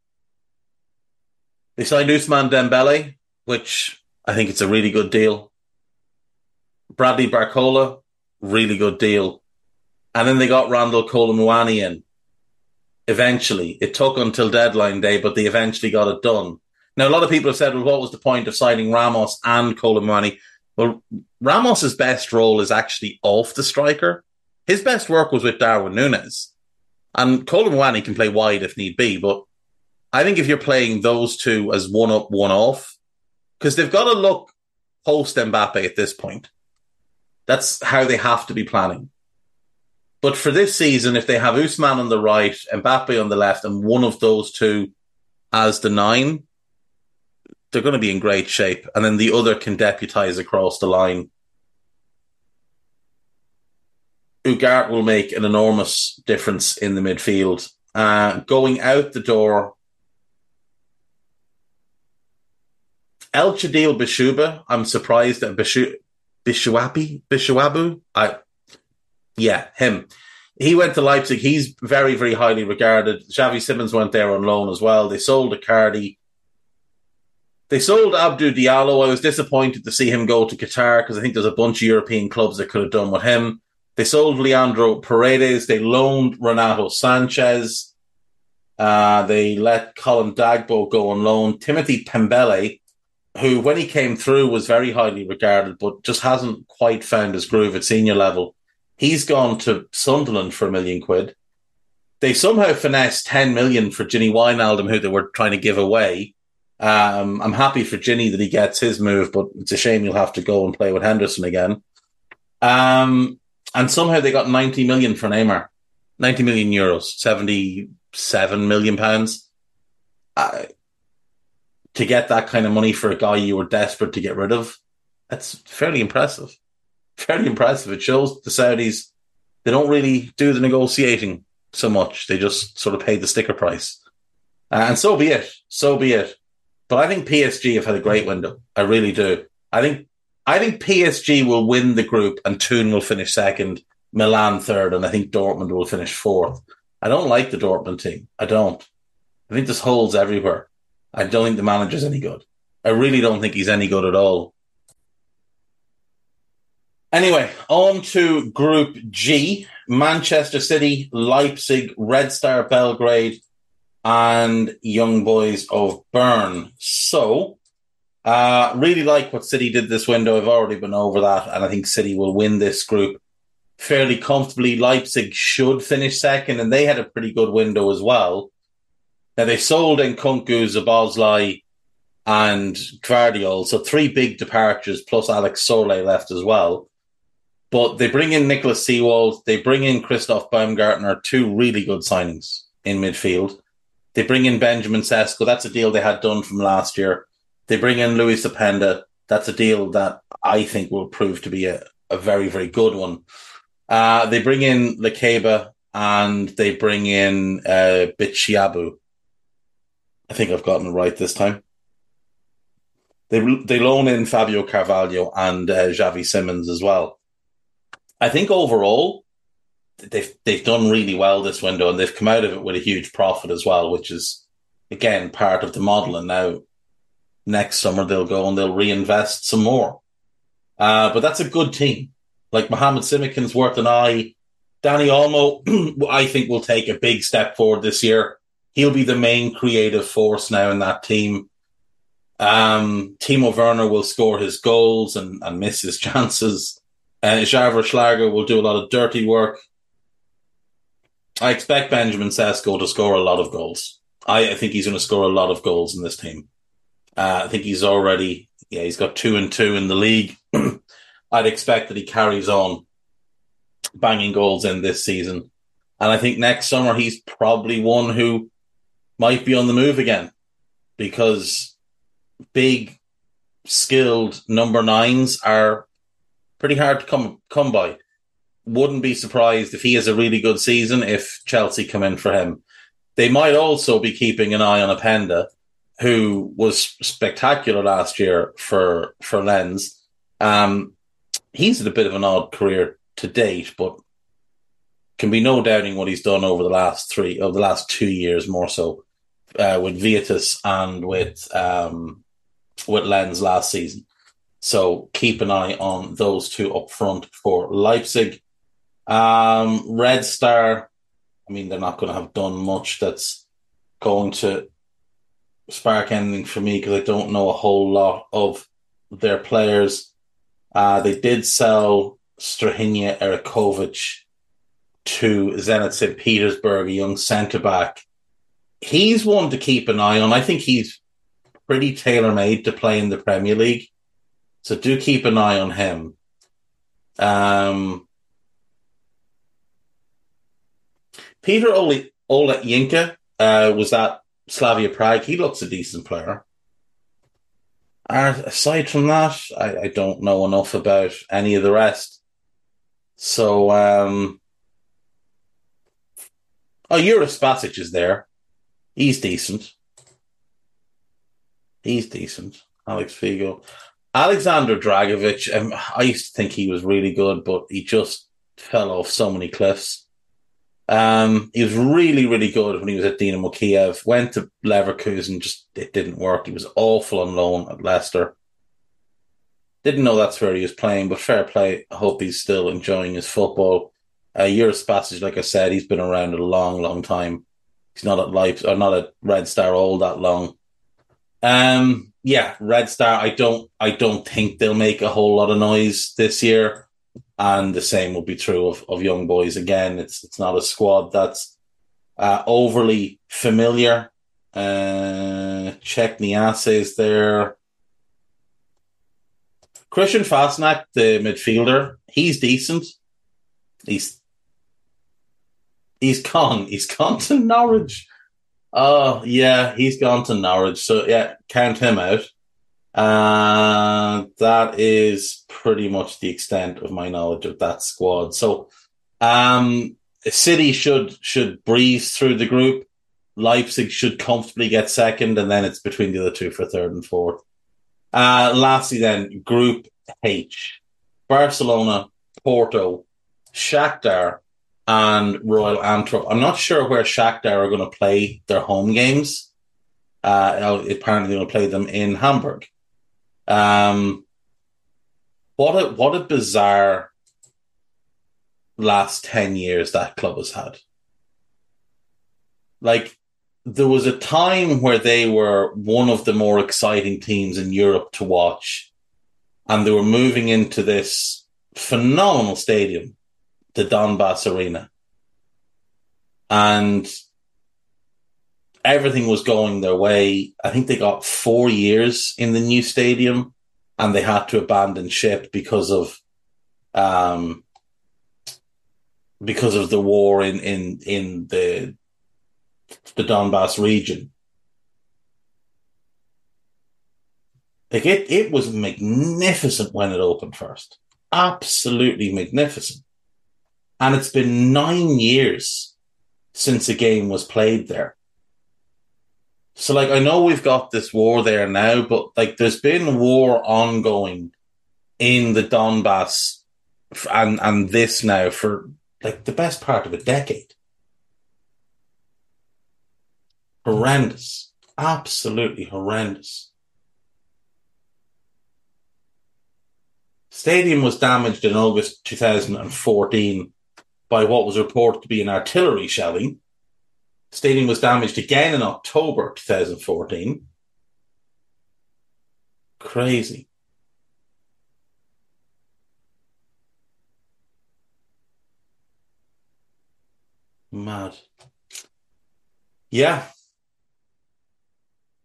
They signed Ousmane Dembele, which I think it's a really good deal. Bradley Barcola, really good deal. And then they got Randall Kolo Muani in. Eventually, it took until deadline day, but they eventually got it done. Now, a lot of people have said, well, what was the point of signing Ramos and Kolo Muani? Well, Ramos's best role is actually off the striker. His best work was with Darwin Nunez. And Kolo Muani can play wide if need be, but I think if you're playing those two as one up, one off, because they've got to look post Mbappe at this point. That's how they have to be planning. But for this season, if they have Ousmane on the right, Mbappe on the left, and one of those two as the nine, they're going to be in great shape, and then the other can deputize across the line. Ugarte will make an enormous difference in the midfield. Uh, going out the door, El Chadil Bishuba. I'm surprised that Bishu, Bishuapi, Bishuabu. I, yeah, him. He went to Leipzig. He's very, very highly regarded. Xavi Simons went there on loan as well. They sold Icardi They sold Abdou Diallo. I was disappointed to see him go to Qatar because I think there's a bunch of European clubs that could have done with him. They sold Leandro Paredes. They loaned Renato Sanchez. Uh, they let Colin Dagba go on loan. Timothy Pembele, who when he came through was very highly regarded, but just hasn't quite found his groove at senior level. He's gone to Sunderland for a million quid. They somehow finessed 10 million for Gini Wijnaldum, who they were trying to give away. Um, I'm happy for Gini that he gets his move, but it's a shame he'll have to go and play with Henderson again. Um, and somehow they got 90 million for Neymar. 90 million euros, 77 million pounds. Uh, to get that kind of money for a guy you were desperate to get rid of, that's fairly impressive. Fairly impressive. It shows the Saudis, they don't really do the negotiating so much. They just sort of pay the sticker price. Uh, and so be it. So be it. But I think PSG have had a great window. I really do. I think I think PSG will win the group and Toon will finish second, Milan third, and I think Dortmund will finish fourth. I don't like the Dortmund team. I don't. I think there's holes everywhere. I don't think the manager's any good. I really don't think he's any good at all. Anyway, on to Group G. Manchester City, Leipzig, Red Star Belgrade, and Young Boys of Bern. So, uh, really like what City did this window. I've already been over that, and I think City will win this group fairly comfortably. Leipzig should finish second, and they had a pretty good window as well. Now they sold Nkunku, Szoboszlai, and Gvardiol, so three big departures plus Alex Soler left as well. But they bring in Nicolas Seiwald, they bring in Christoph Baumgartner, two really good signings in midfield. They bring in Benjamin Sesko, that's a deal they had done from last year. They bring in Loïs Openda, that's a deal that I think will prove to be a, a very, very good one. Uh, they bring in Lukeba and they bring in uh, Bitshiabu. I think I've gotten it right this time. They they loan in Fabio Carvalho and uh, Xavi Simons as well. I think overall they've they've done really well this window and they've come out of it with a huge profit as well, which is again part of the model. And now next summer they'll go and they'll reinvest some more. Uh, but that's a good team. Like Mohamed Simakan's worth an eye. Dani Olmo, [clears throat] I think will take a big step forward this year. He'll be the main creative force now in that team. Um, Timo Werner will score his goals and, and miss his [laughs] chances. Uh, Schlager will do a lot of dirty work. I expect Benjamin Sesko to score a lot of goals. I, I think he's going to score a lot of goals in this team. Uh, I think he's already, yeah, he's got two and two in the league. [clears throat] I'd expect that he carries on banging goals in this season. And I think next summer he's probably one who might be on the move again because big, skilled number nines are pretty hard to come come by. Wouldn't be surprised if he has a really good season if Chelsea come in for him. They might also be keeping an eye on Openda, who was spectacular last year for for Lens. Um, he's had a bit of an odd career to date, but can be no doubting what he's done over the last three, over the last two years more so, uh, with Vitesse and with um, with Lens last season. So keep an eye on those two up front for Leipzig. Um, Red Star, I mean, they're not going to have done much that's going to spark anything for me because I don't know a whole lot of their players. Uh, they did sell Strahinja Erakovic to Zenit St. Petersburg, a young centre back. He's one to keep an eye on. I think he's pretty tailor made to play in the Premier League. So do keep an eye on him. Um, Peter Ole, Ole Yinka uh, was at Slavia Prague. He looks a decent player. And aside from that, I, I, don't know enough about any of the rest. So, um, oh, Jure Spasic is there. He's decent. He's decent. Alex Figo. Alexander Dragovic, um, I used to think he was really good, but he just fell off so many cliffs. Um, he was really, really good when he was at Dinamo Kiev. Went to Leverkusen, just it didn't work. He was awful on loan at Leicester. Didn't know that's where he was playing, but fair play. I hope he's still enjoying his football. Uh, Uros Bacic, like I said, he's been around a long, long time. He's not at Leipzig or not at Red Star all that long. Um, yeah, Red Star. I don't, I don't think they'll make a whole lot of noise this year, and the same will be true of, of Young Boys. Again, it's it's not a squad that's uh, overly familiar. Uh, Cheikh Niasse is there. Christian Fassnacht, the midfielder, he's decent. He's he's gone. He's gone to Norwich. Oh yeah, he's gone to Norwich. So yeah, count him out. Uh, that is pretty much the extent of my knowledge of that squad. So, um, City should should breeze through the group. Leipzig should comfortably get second, and then it's between the other two for third and fourth. Uh, lastly, then Group H: Barcelona, Porto, Shakhtar, and Royal Antwerp. I'm not sure where Shakhtar are going to play their home games. Uh, apparently, they're going to play them in Hamburg. Um, what a what a bizarre last ten years that club has had. Like there was a time where they were one of the more exciting teams in Europe to watch, and they were moving into this phenomenal stadium the Donbass Arena. And everything was going their way. I think they got four years in the new stadium and they had to abandon ship because of um because of the war in in in the the Donbass region. Like it, it was magnificent when it opened first. Absolutely magnificent. And it's been nine years since a game was played there. So, like, I know we've got this war there now, but like, there's been war ongoing in the Donbass and, and this now for like the best part of a decade. Horrendous. Absolutely horrendous. Stadium was damaged in August 2014 by what was reported to be an artillery shelling. The Stadium was damaged again in October 2014. Crazy. Mad. Yeah.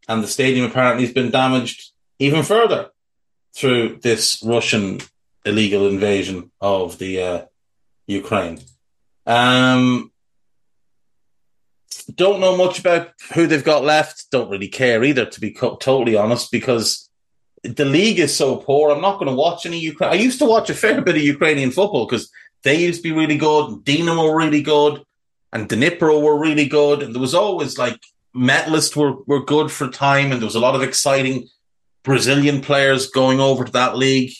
And the stadium apparently has been damaged even further through this Russian illegal invasion of the uh, Ukraine. Um, don't know much about who they've got left. Don't really care either, to be co- totally honest, because the league is so poor. I'm not going to watch any Ukraine. I used to watch a fair bit of Ukrainian football because they used to be really good. Dinamo were really good, and Dnipro were really good. And there was always like Metalist were were good for time, and there was a lot of exciting Brazilian players going over to that league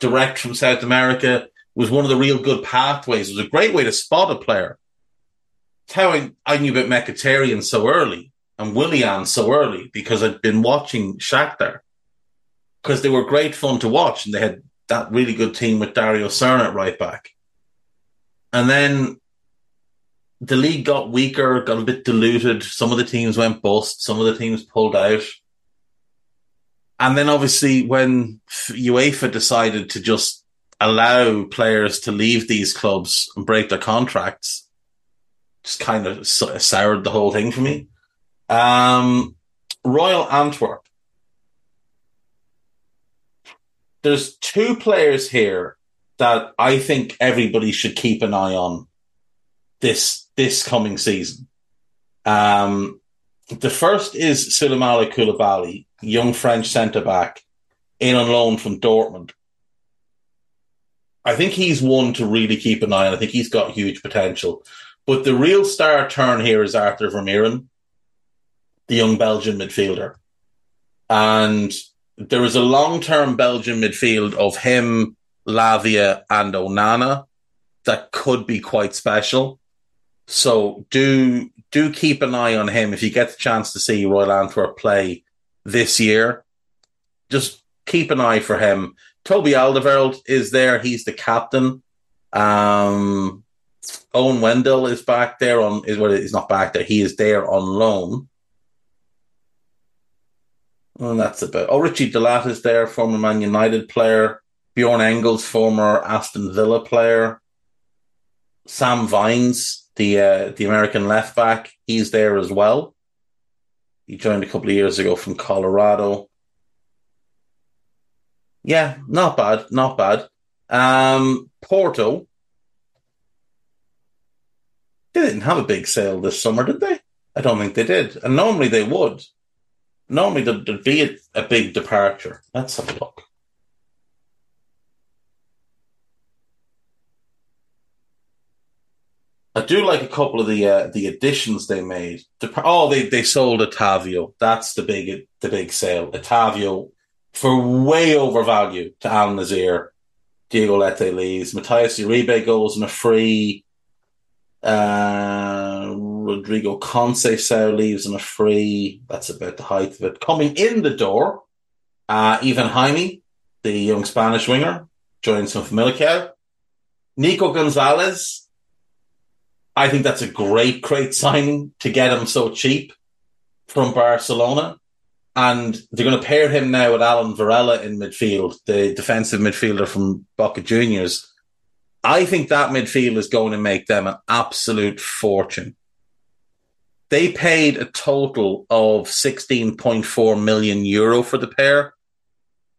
direct from South America was one of the real good pathways. It was a great way to spot a player. It's how I, I knew about Mkhitaryan so early and Willian so early because I'd been watching Shakhtar because they were great fun to watch and they had that really good team with Dario Srna right back. And then the league got weaker, got a bit diluted. Some of the teams went bust, some of the teams pulled out. And then obviously when UEFA decided to just allow players to leave these clubs and break their contracts just kind of soured the whole thing for me. Um, Royal Antwerp. There's two players here that I think everybody should keep an eye on this this coming season. Um, the first is Souleymane Koulibaly, young French centre back, in on loan from Dortmund. I think he's one to really keep an eye on. I think he's got huge potential. But the real star turn here is Arthur Vermeeren, the young Belgian midfielder. And there is a long term Belgian midfield of him, Lavia, and Onana that could be quite special. So do do keep an eye on him if you get the chance to see Royal Antwerp play this year. Just keep an eye for him. Toby Alderweireld is there. He's the captain. Um, Owen Wijndal is back there on is what well, not back there. He is there on loan. And that's about. Oh, Ritchie De Laet is there, former Man United player. Bjorn Engels, former Aston Villa player. Sam Vines, the uh, the American left back, he's there as well. He joined a couple of years ago from Colorado. Yeah, not bad, not bad. Um, Porto. They didn't have a big sale this summer, did they? I don't think they did. And normally they would. Normally there'd, be a, a big departure. Let's have a look. I do like a couple of the uh, the additions they made. Oh, they, they sold Otavio. That's the big the big sale. Otavio for way over value to Al Nassr. Diogo Leite leaves. Mateus Uribe goes in a free. Uh, Rodrigo Conceição leaves in a free. That's about the height of it. Coming in the door, uh, Ivan Jaime, the young Spanish winger, joins from Famalicão. Nico Gonzalez, I think that's a great, great signing to get him so cheap from Barcelona. And they're going to pair him now with Alan Varela in midfield, the defensive midfielder from Boca Juniors. I think that midfield is going to make them an absolute fortune. They paid a total of 16.4 million euro for the pair.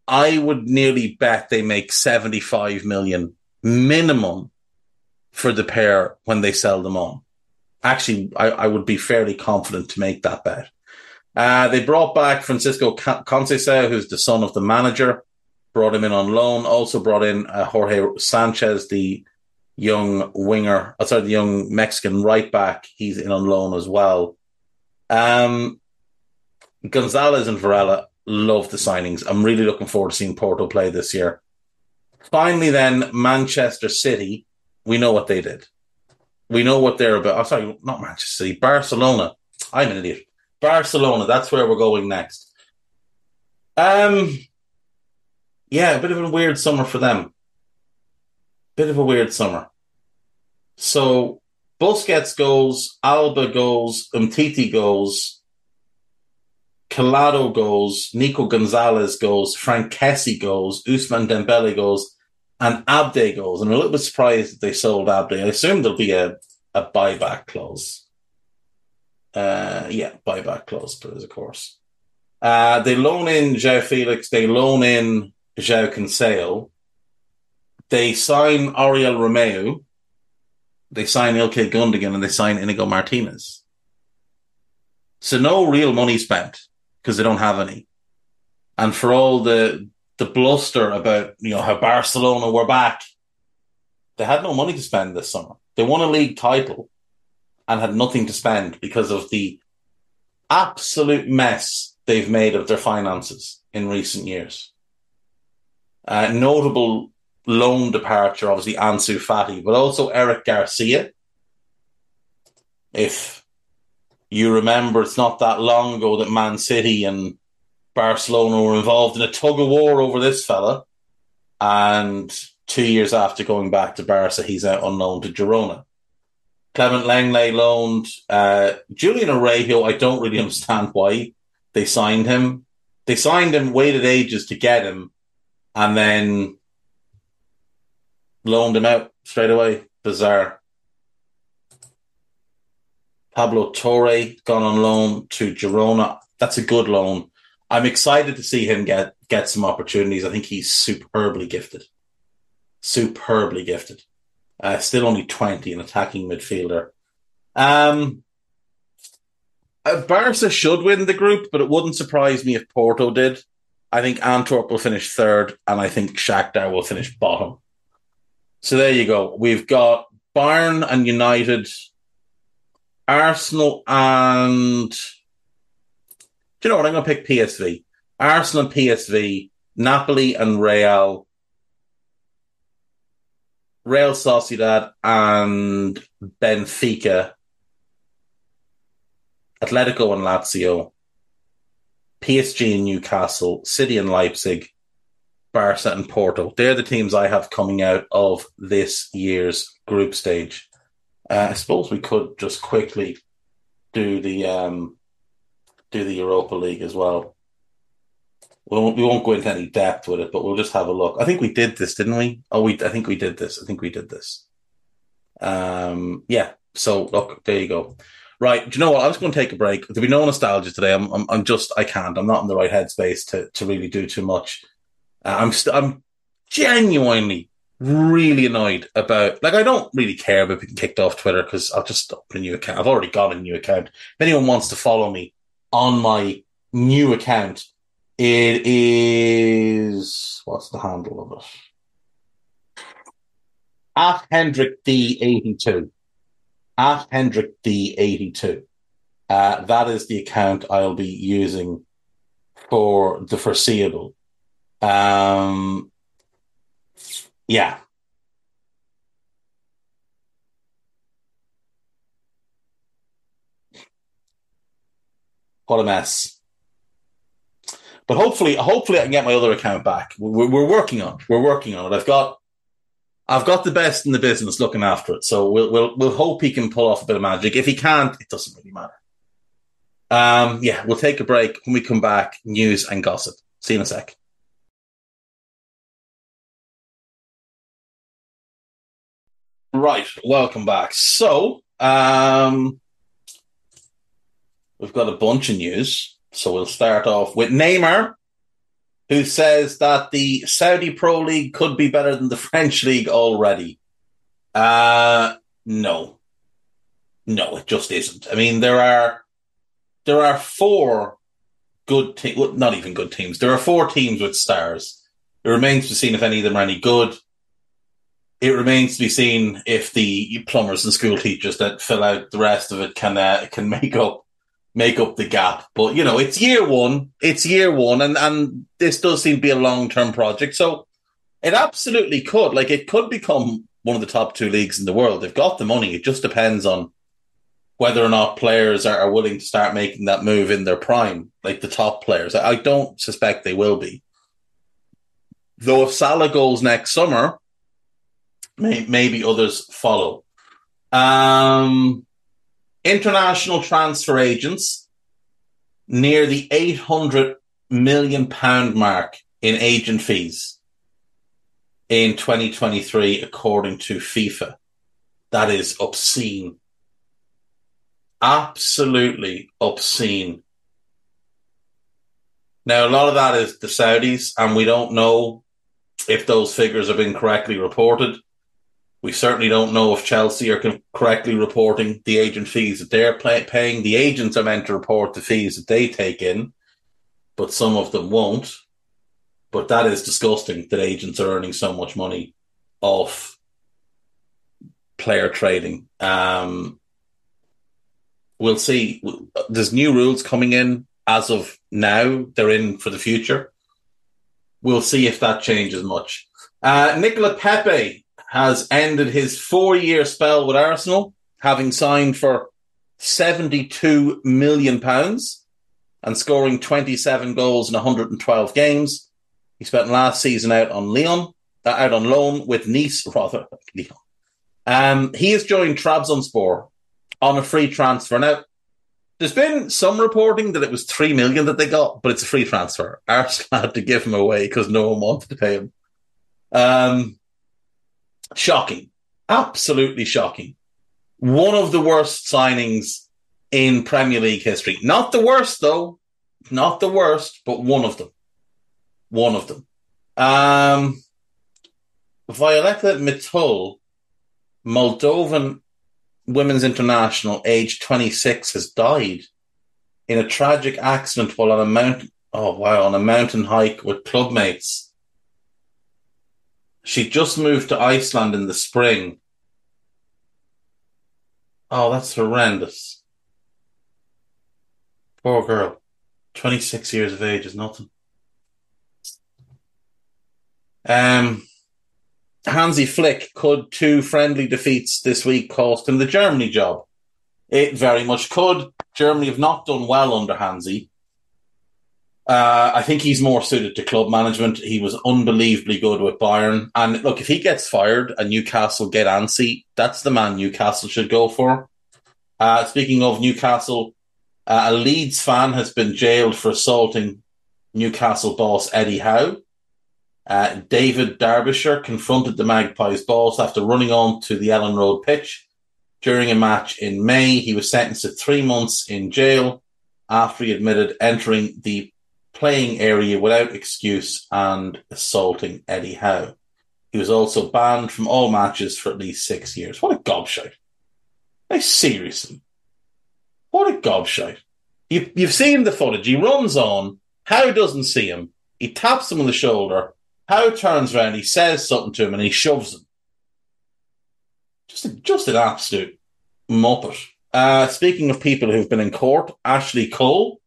I would nearly bet they make 75 million minimum for the pair when they sell them on. Actually, I, I would be fairly confident to make that bet. Uh, they brought back Francisco Conceição, who's the son of the manager, brought him in on loan. Also brought in uh, Jorge Sanchez, the young winger, oh, sorry, the young Mexican right back. He's in on loan as well. Um, Gonzalez and Varela love the signings. I'm really looking forward to seeing Porto play this year. Finally, then Manchester City we know what they did. We know what they're about. I'm oh, sorry, not Manchester City, Barcelona. I'm an idiot. Barcelona. That's where we're going next. Um, yeah, a bit of a weird summer for them. Bit of a weird summer. So Busquets goes, Alba goes, Umtiti goes, Collado goes, Nico Gonzalez goes, Franck Kessie goes, Ousmane Dembele goes, and Abde goes. I'm a little bit surprised that they sold Abde. I assume there'll be a, a buyback clause. Uh, yeah, buyback clause, but of course. Uh, they loan in João Felix. They loan in João Cancelo. They sign Oriol Romeu. They sign Ilkay Gundogan and they sign Inigo Martinez. So no real money spent because they don't have any. And for all the the bluster about you know how Barcelona were back. They had no money to spend this summer. They won a league title and had nothing to spend because of the absolute mess they've made of their finances in recent years. Uh, notable loan departure, obviously Ansu Fati, but also Eric Garcia. If you remember, it's not that long ago that Man City and Barcelona were involved in a tug of war over this fella. And two years after going back to Barca, he's out loan to Girona. Clement Lenglet loaned uh, Julian Araujo. I don't really [laughs] understand why they signed him. They signed him, waited ages to get him, and then loaned him out straight away. Bizarre. Pablo Torre gone on loan to Girona. That's a good loan. I'm excited to see him get get some opportunities. I think he's superbly gifted, superbly gifted. Uh, still only twenty, an attacking midfielder. Um, uh, Barca should win the group, but it wouldn't surprise me if Porto did. I think Antwerp will finish third, and I think Shakhtar will finish bottom. So there you go. We've got Bayern and United, Arsenal and do you know what? I'm going to pick PSV. Arsenal and PSV, Napoli and Real, Real Sociedad and Benfica Atletico and Lazio, PSG and Newcastle, City and Leipzig, Barca and Porto. They're the teams I have coming out of this year's group stage. Uh, I suppose we could just quickly do the um, do the Europa League as well. We won't, we won't go into any depth with it, but we'll just have a look. I think we did this, didn't we? Oh, we I think we did this. I think we did this. Um, yeah. So look, there you go. Right. Do you know what? I'm just going to take a break. There'll be no nostalgia today. I'm, I'm, I'm just, I can't. I'm not in the right headspace to, to really do too much. Uh, I'm, st- I'm genuinely really annoyed about, like, I don't really care about being kicked off Twitter because I'll just open a new account. I've already got a new account. If anyone wants to follow me on my new account, it is, what's the handle of it? At Hendrik D82. At Hendrik D82. Uh, that is the account I'll be using for the foreseeable. Um, yeah. What a mess. But hopefully, hopefully, I can get my other account back. We're, we're working on. It. We're working on it. I've got, I've got the best in the business looking after it. So we'll we'll we'll hope he can pull off a bit of magic. If he can't, it doesn't really matter. Um, yeah, we'll take a break. When we come back, news and gossip. See you in a sec. Right, welcome back. So, um, we've got a bunch of news. So we'll start off with Neymar, who says that the Saudi Pro League could be better than the [laughs] French League already. Uh, no, no, it just isn't. I mean, there are there are four good teams, well, not even good teams. There are four teams with stars. It remains to be seen if any of them are any good. It remains to be seen if the plumbers and school teachers that fill out the rest of it can uh, can [laughs] make up make up the gap. But you know, it's year one. It's year one, and and this does seem to be a long term project. So it absolutely could. Like it could become one of the top two leagues in the world. They've got the money. It just depends on whether or not players are, are willing to start making that move in their prime, like the top players. I, I don't suspect they will be. Though if Salah goes next summer, may, maybe others follow. Um, international transfer agents near the 800 million pound mark in agent fees in 2023, according to FIFA. That is obscene. Absolutely obscene. Now, a lot of that is the Saudis, and we don't know if those figures have been correctly reported. We certainly don't know if Chelsea are correctly reporting the agent fees that they're pay- paying. The agents are meant to report the fees that they take in, but some of them won't. But that is disgusting that agents are earning so much money off player trading. Um, we'll see. There's new rules coming in as of now. They're in for the future. We'll see if that changes much. Uh, Nicola Pepe has ended his four year spell with Arsenal, having signed for £72 million and scoring 27 goals in 112 games. He spent last season out on Lyon, uh, out on loan with Nice, [laughs] rather, Lyon. Um, he has joined Trabzonspor on a free transfer. Now, there's been some reporting that it was 3 million that they got, but it's a free transfer. [laughs] Arsenal had to give him away because no one wanted to pay him. Um, Shocking. Absolutely shocking. One of the worst signings in Premier League history. Not the worst, though. Not the worst, but one of them. One of them. Um, Violeta Mitul, Moldovan women's international, age 26, has died in a tragic accident while on a mountain. Oh wow! On a mountain hike with clubmates she just moved to Iceland in the spring. Oh, that's horrendous. Poor girl. 26 years of age is nothing. Um, Hansi Flick could two friendly defeats this week cost him the Germany job. It very much could. Germany have not done well under Hansi. Uh, I think he's more suited to club management. He was unbelievably good with Bayern. And look, if he gets fired and Newcastle get antsy, that's the man Newcastle should go for. Uh, speaking of Newcastle, uh, a Leeds fan has been jailed for assaulting Newcastle boss Eddie Howe. Uh, David Derbyshire confronted the Magpies boss after running on to the Elland Road pitch during a match in May. He was sentenced to three months in jail after he admitted entering the playing area without excuse and assaulting Eddie Howe. He was also banned from all matches for at least six years. What a gobshite. Like, seriously. What a gobshite. You, you've seen the footage. He runs on. Howe doesn't see him. He taps him on the shoulder. Howe turns around. He says something to him and he shoves him. Just, a, just an absolute muppet. Uh, speaking of people who've been in court, Ashley Cole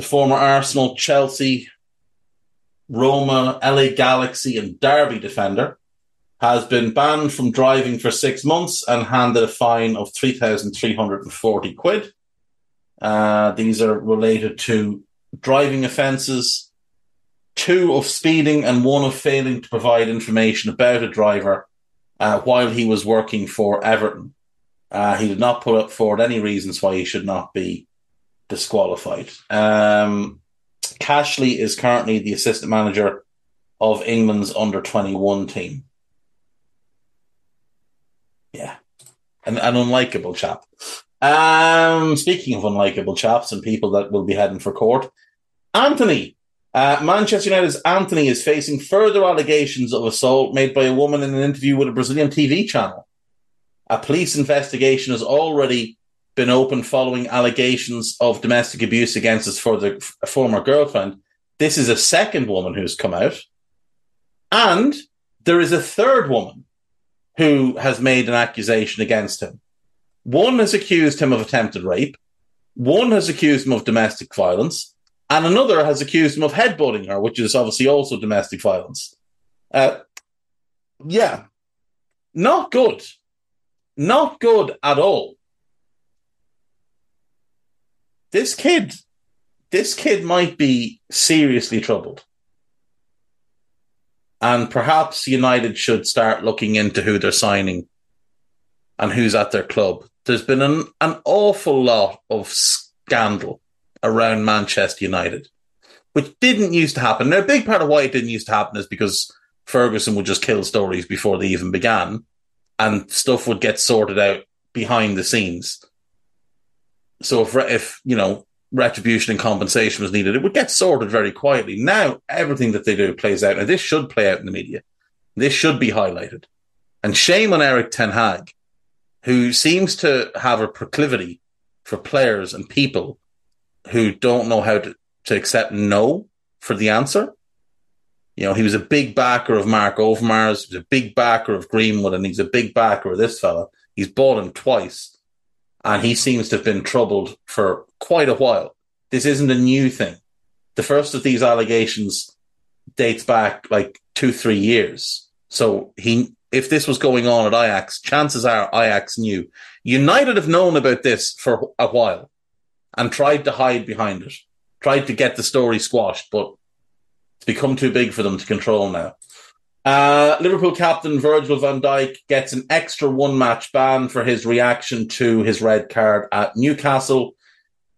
the former Arsenal, Chelsea, Roma, LA Galaxy, and Derby defender, has been banned from driving for six months and handed a fine of 3,340 quid. Uh, these are related to driving offences, two of speeding and one of failing to provide information about a driver uh, while he was working for Everton. Uh, he did not put up forward any reasons why he should not be disqualified. Um, Cashley is currently the assistant manager of England's under 21 team. Yeah. An, an unlikable chap. Um, speaking of unlikable chaps and people that will be heading for court, Antony. Uh, Manchester United's Antony is facing further allegations of assault made by a woman in an interview with a Brazilian TV channel. A police investigation has already been open following allegations of domestic abuse against his for the former girlfriend. This is a second woman who's come out. And there is a third woman who has made an accusation against him. One has accused him of attempted rape. One has accused him of domestic violence. And another has accused him of headbutting her, which is obviously also domestic violence. Uh, yeah. Not good. Not good at all. This kid, this kid might be seriously troubled. And perhaps United should start looking into who they're signing and who's at their club. There's been an, an awful lot of scandal around Manchester United, which didn't used to happen. Now, a big part of why it didn't used to happen is because Ferguson would just kill stories before they even began and stuff would get sorted out behind the scenes. So if, if, you know, retribution and compensation was needed, it would get sorted very quietly. Now everything that they do plays out, and this should play out in the media. This should be highlighted. And shame on Erik Ten Hag, who seems to have a proclivity for players and people who don't know how to, to accept no for the answer. You know, he was a big backer of Marc Overmars, he was a big backer of Greenwood, and he's a big backer of this fella. He's bought him twice and he seems to have been troubled for quite a while. This isn't a new thing. The first of these allegations dates back like two, three years. So he, if this was going on at Ajax, chances are Ajax knew. United have known about this for a while and tried to hide behind it, tried to get the story squashed, but it's become too big for them to control now. Uh, Liverpool captain Virgil van Dijk gets an extra one match ban for his reaction to his red card at Newcastle.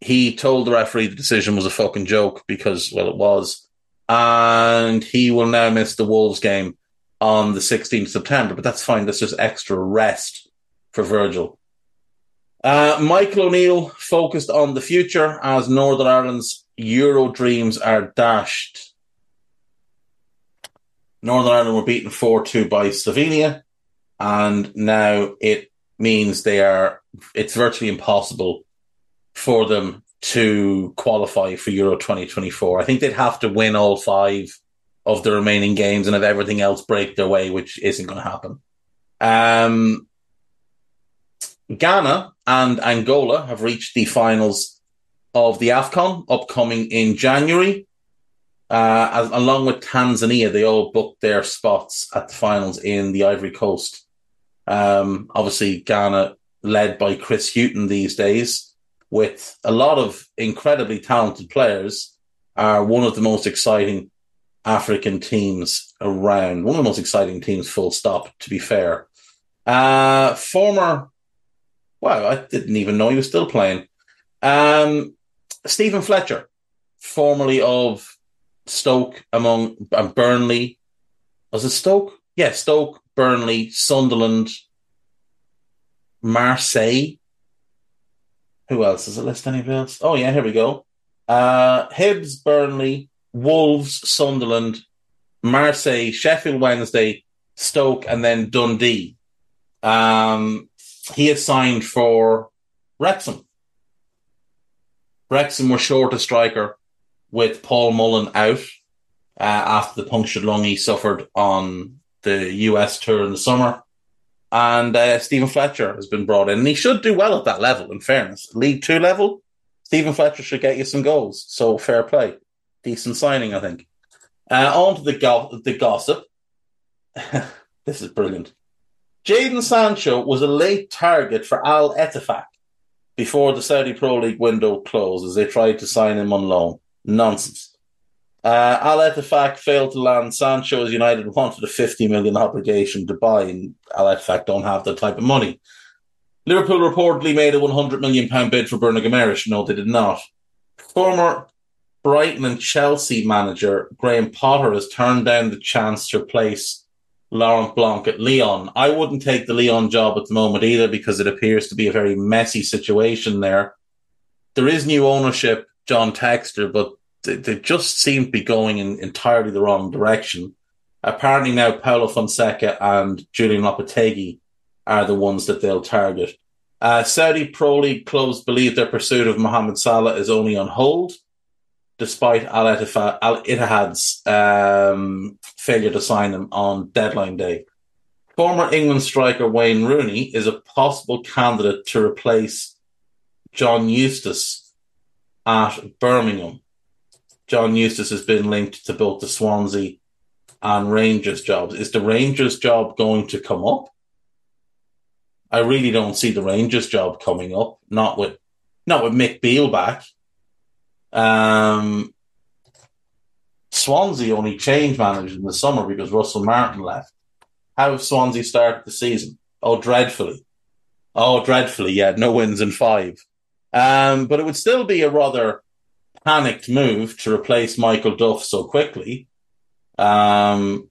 He told the referee the decision was a fucking joke because, well, it was. And he will now miss the Wolves game on the 16th September, but that's fine. That's just extra rest for Virgil. Uh, Michael O'Neill focused on the future as Northern Ireland's Euro dreams are dashed. Northern Ireland were beaten 4 2 by Slovenia, and now it means they are, it's virtually impossible for them to qualify for Euro 2024. I think they'd have to win all five of the remaining games and have everything else break their way, which isn't going to happen. Um, Ghana and Angola have reached the finals of the AFCON upcoming in January. Uh, as, along with Tanzania, they all booked their spots at the finals in the Ivory Coast. Um, obviously, Ghana led by Chris Hughton these days. with a lot of incredibly talented players, are one of the most exciting African teams around. One of the most exciting teams, full stop, to be fair. Uh, former, wow, I didn't even know he was still playing. Um, Steven Fletcher, formerly of Stoke among uh, Burnley. Was it Stoke? Yeah, Stoke, Burnley, Sunderland, Marseille. Who else? Does it list anybody else? Oh, yeah, here we go. Uh, Hibs, Burnley, Wolves, Sunderland, Marseille, Sheffield Wednesday, Stoke, and then Dundee. Um, he has signed for Wrexham. Wrexham were short a striker with Paul Mullen out uh, after the punctured lung he suffered on the US tour in the summer. And uh, Steven Fletcher has been brought in, and he should do well at that level, in fairness. League Two level, Steven Fletcher should get you some goals. So fair play. Decent signing, I think. Uh, on to the, go- the gossip. [laughs] this is brilliant. Jadon Sancho was a late target for Al Ettifaq before the Saudi Pro League window closed as they tried to sign him on loan. Nonsense. Uh, Al Ettifaq failed to land Sancho as United wanted a 50 million obligation to buy, and Al Ettifaq don't have that type of money. Liverpool reportedly made a 100 million pound bid for Bruno Guimaraes. No, they did not. Former Brighton and Chelsea manager Graham Potter has turned down the chance to replace Laurent Blanc at Lyon. I wouldn't take the Lyon job at the moment either because it appears to be a very messy situation there. There is new ownership, John Textor, but they, they just seem to be going in entirely the wrong direction. Apparently now Paulo Fonseca and Julen Lopetegui are the ones that they'll target. Uh, Saudi Pro League clubs believe their pursuit of Mohamed Salah is only on hold despite Al Ittihad's um, failure to sign him on deadline day. Former England striker Wayne Rooney is a possible candidate to replace John Eustace at Birmingham. John Eustace has been linked to both the Swansea and Rangers jobs. Is the Rangers job going to come up? I really don't see the Rangers job coming up. Not with not with Mick Beale back. Um, Swansea only changed managers in the summer because Russell Martin left. How have Swansea started the season? Oh, dreadfully. Oh, dreadfully. Yeah, no wins in five. Um, but it would still be a rather panicked move to replace Michael Duff so quickly. Um,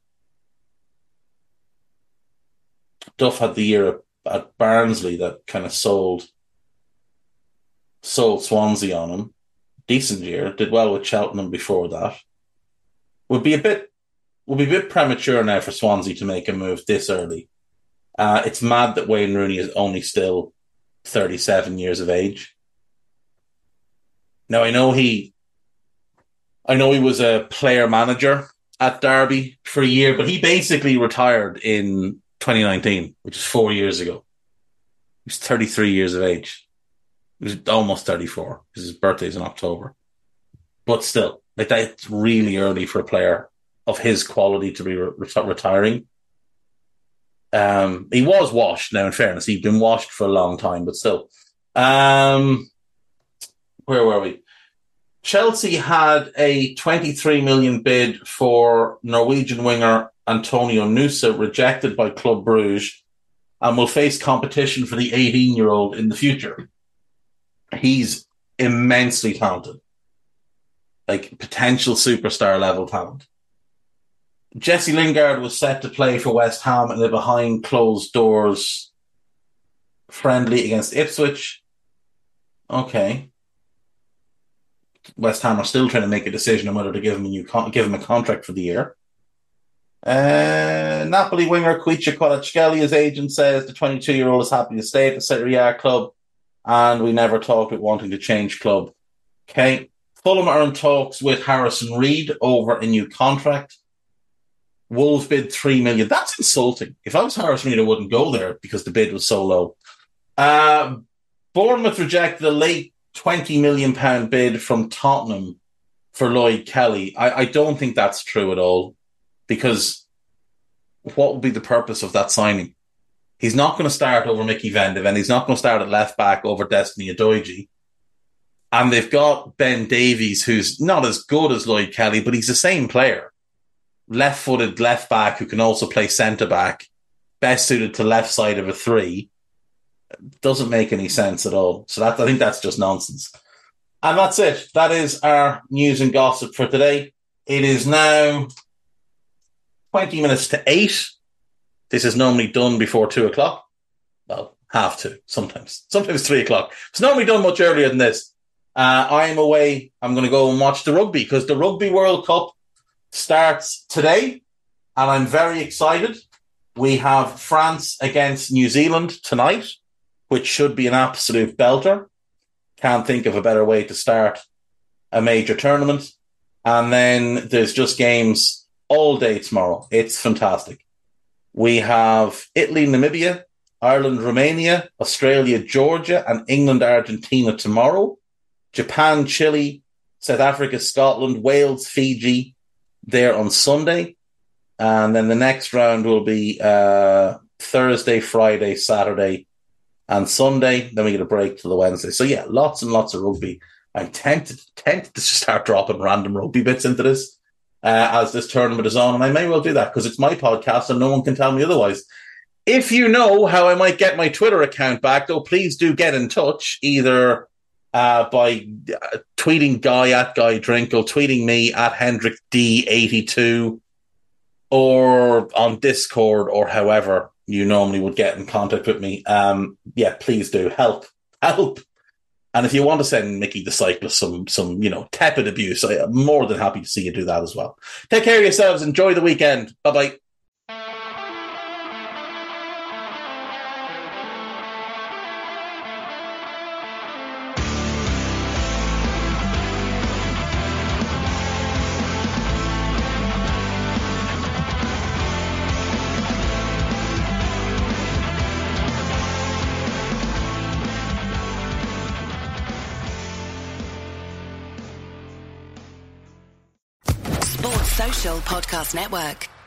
Duff had the year at, Barnsley that kind of sold sold Swansea on him decent year. Did well with Cheltenham before that. Would be a bit would be a bit premature now for Swansea to make a move this early. Uh, it's mad that Wayne Rooney is only still 37 years of age. Now I know he, I know he was a player manager at Derby for a year, but he basically retired in 2019, which is four years ago. He's 33 years of age. He was almost 34 because his birthday's in October. But still, like that's really early for a player of his quality to be re- retiring. Um, he was washed. Now, in fairness, he'd been washed for a long time, but still. Um, where were we? Chelsea had a 23 million bid for Norwegian winger Antonio Nusa rejected by Club Bruges and will face competition for the 18 year old in the future he's immensely talented, like potential superstar level talent. Jesse Lingard was set to play for West Ham in a behind closed doors friendly against Ipswich. Okay. West Ham are still trying to make a decision on whether to give him a new con- give him a contract for the year. Uh, Napoli winger Kvaratskhelia, his agent says the 22 year old is happy to stay at the Serie A club and we never talked with wanting to change club. Okay. Fulham are in talks with Harrison Reed over a new contract. Wolves bid three million. That's insulting. If I was Harrison Reed, I wouldn't go there because the bid was so low. Uh, Bournemouth rejected a late twenty million pound bid from Tottenham for Lloyd Kelly. I, I don't think that's true at all because what would be the purpose of that signing? He's not going to start over Mickey Van de He's not going to start at left back over Destiny Udogie. And they've got Ben Davies, who's not as good as Lloyd Kelly, but he's the same player. Left footed left back who can also play centre back, best suited to left side of a three. Doesn't make any sense at all. So that I think that's just nonsense. And that's it. That is our news and gossip for today. It is now 20 minutes to eight. This is normally done before two o'clock. Well, half two, sometimes, sometimes three o'clock. It's normally done much earlier than this. Uh, I am away. I'm going to go and watch the rugby because the Rugby World Cup starts today and I'm very excited. We have France against New Zealand tonight, which should be an absolute belter. Can't think of a better way to start a major tournament. And then there's just games all day tomorrow. It's fantastic. We have Italy, Namibia, Ireland, Romania, Australia, Georgia, and England, Argentina tomorrow. Japan, Chile, South Africa, Scotland, Wales, Fiji, there on Sunday. And then the next round will be uh, Thursday, Friday, Saturday, and Sunday. Then we get a break to the Wednesday. So yeah, lots and lots of rugby. I'm tempted, tempted to start dropping random rugby bits into this uh, as this tournament is on, and I may well do that because it's my podcast and no one can tell me otherwise. If you know how I might get my Twitter account back, though, please do get in touch either uh, by uh, tweeting Guy at Guy Drinkle, tweeting me at Hendrik D82, or on Discord, or however you normally would get in contact with me. Um, yeah, please do help, help. And if you want to send Mickey the cyclist some some you know tepid abuse, I'm more than happy to see you do that as well. Take care of yourselves. Enjoy the weekend. Bye bye. Podcast Network.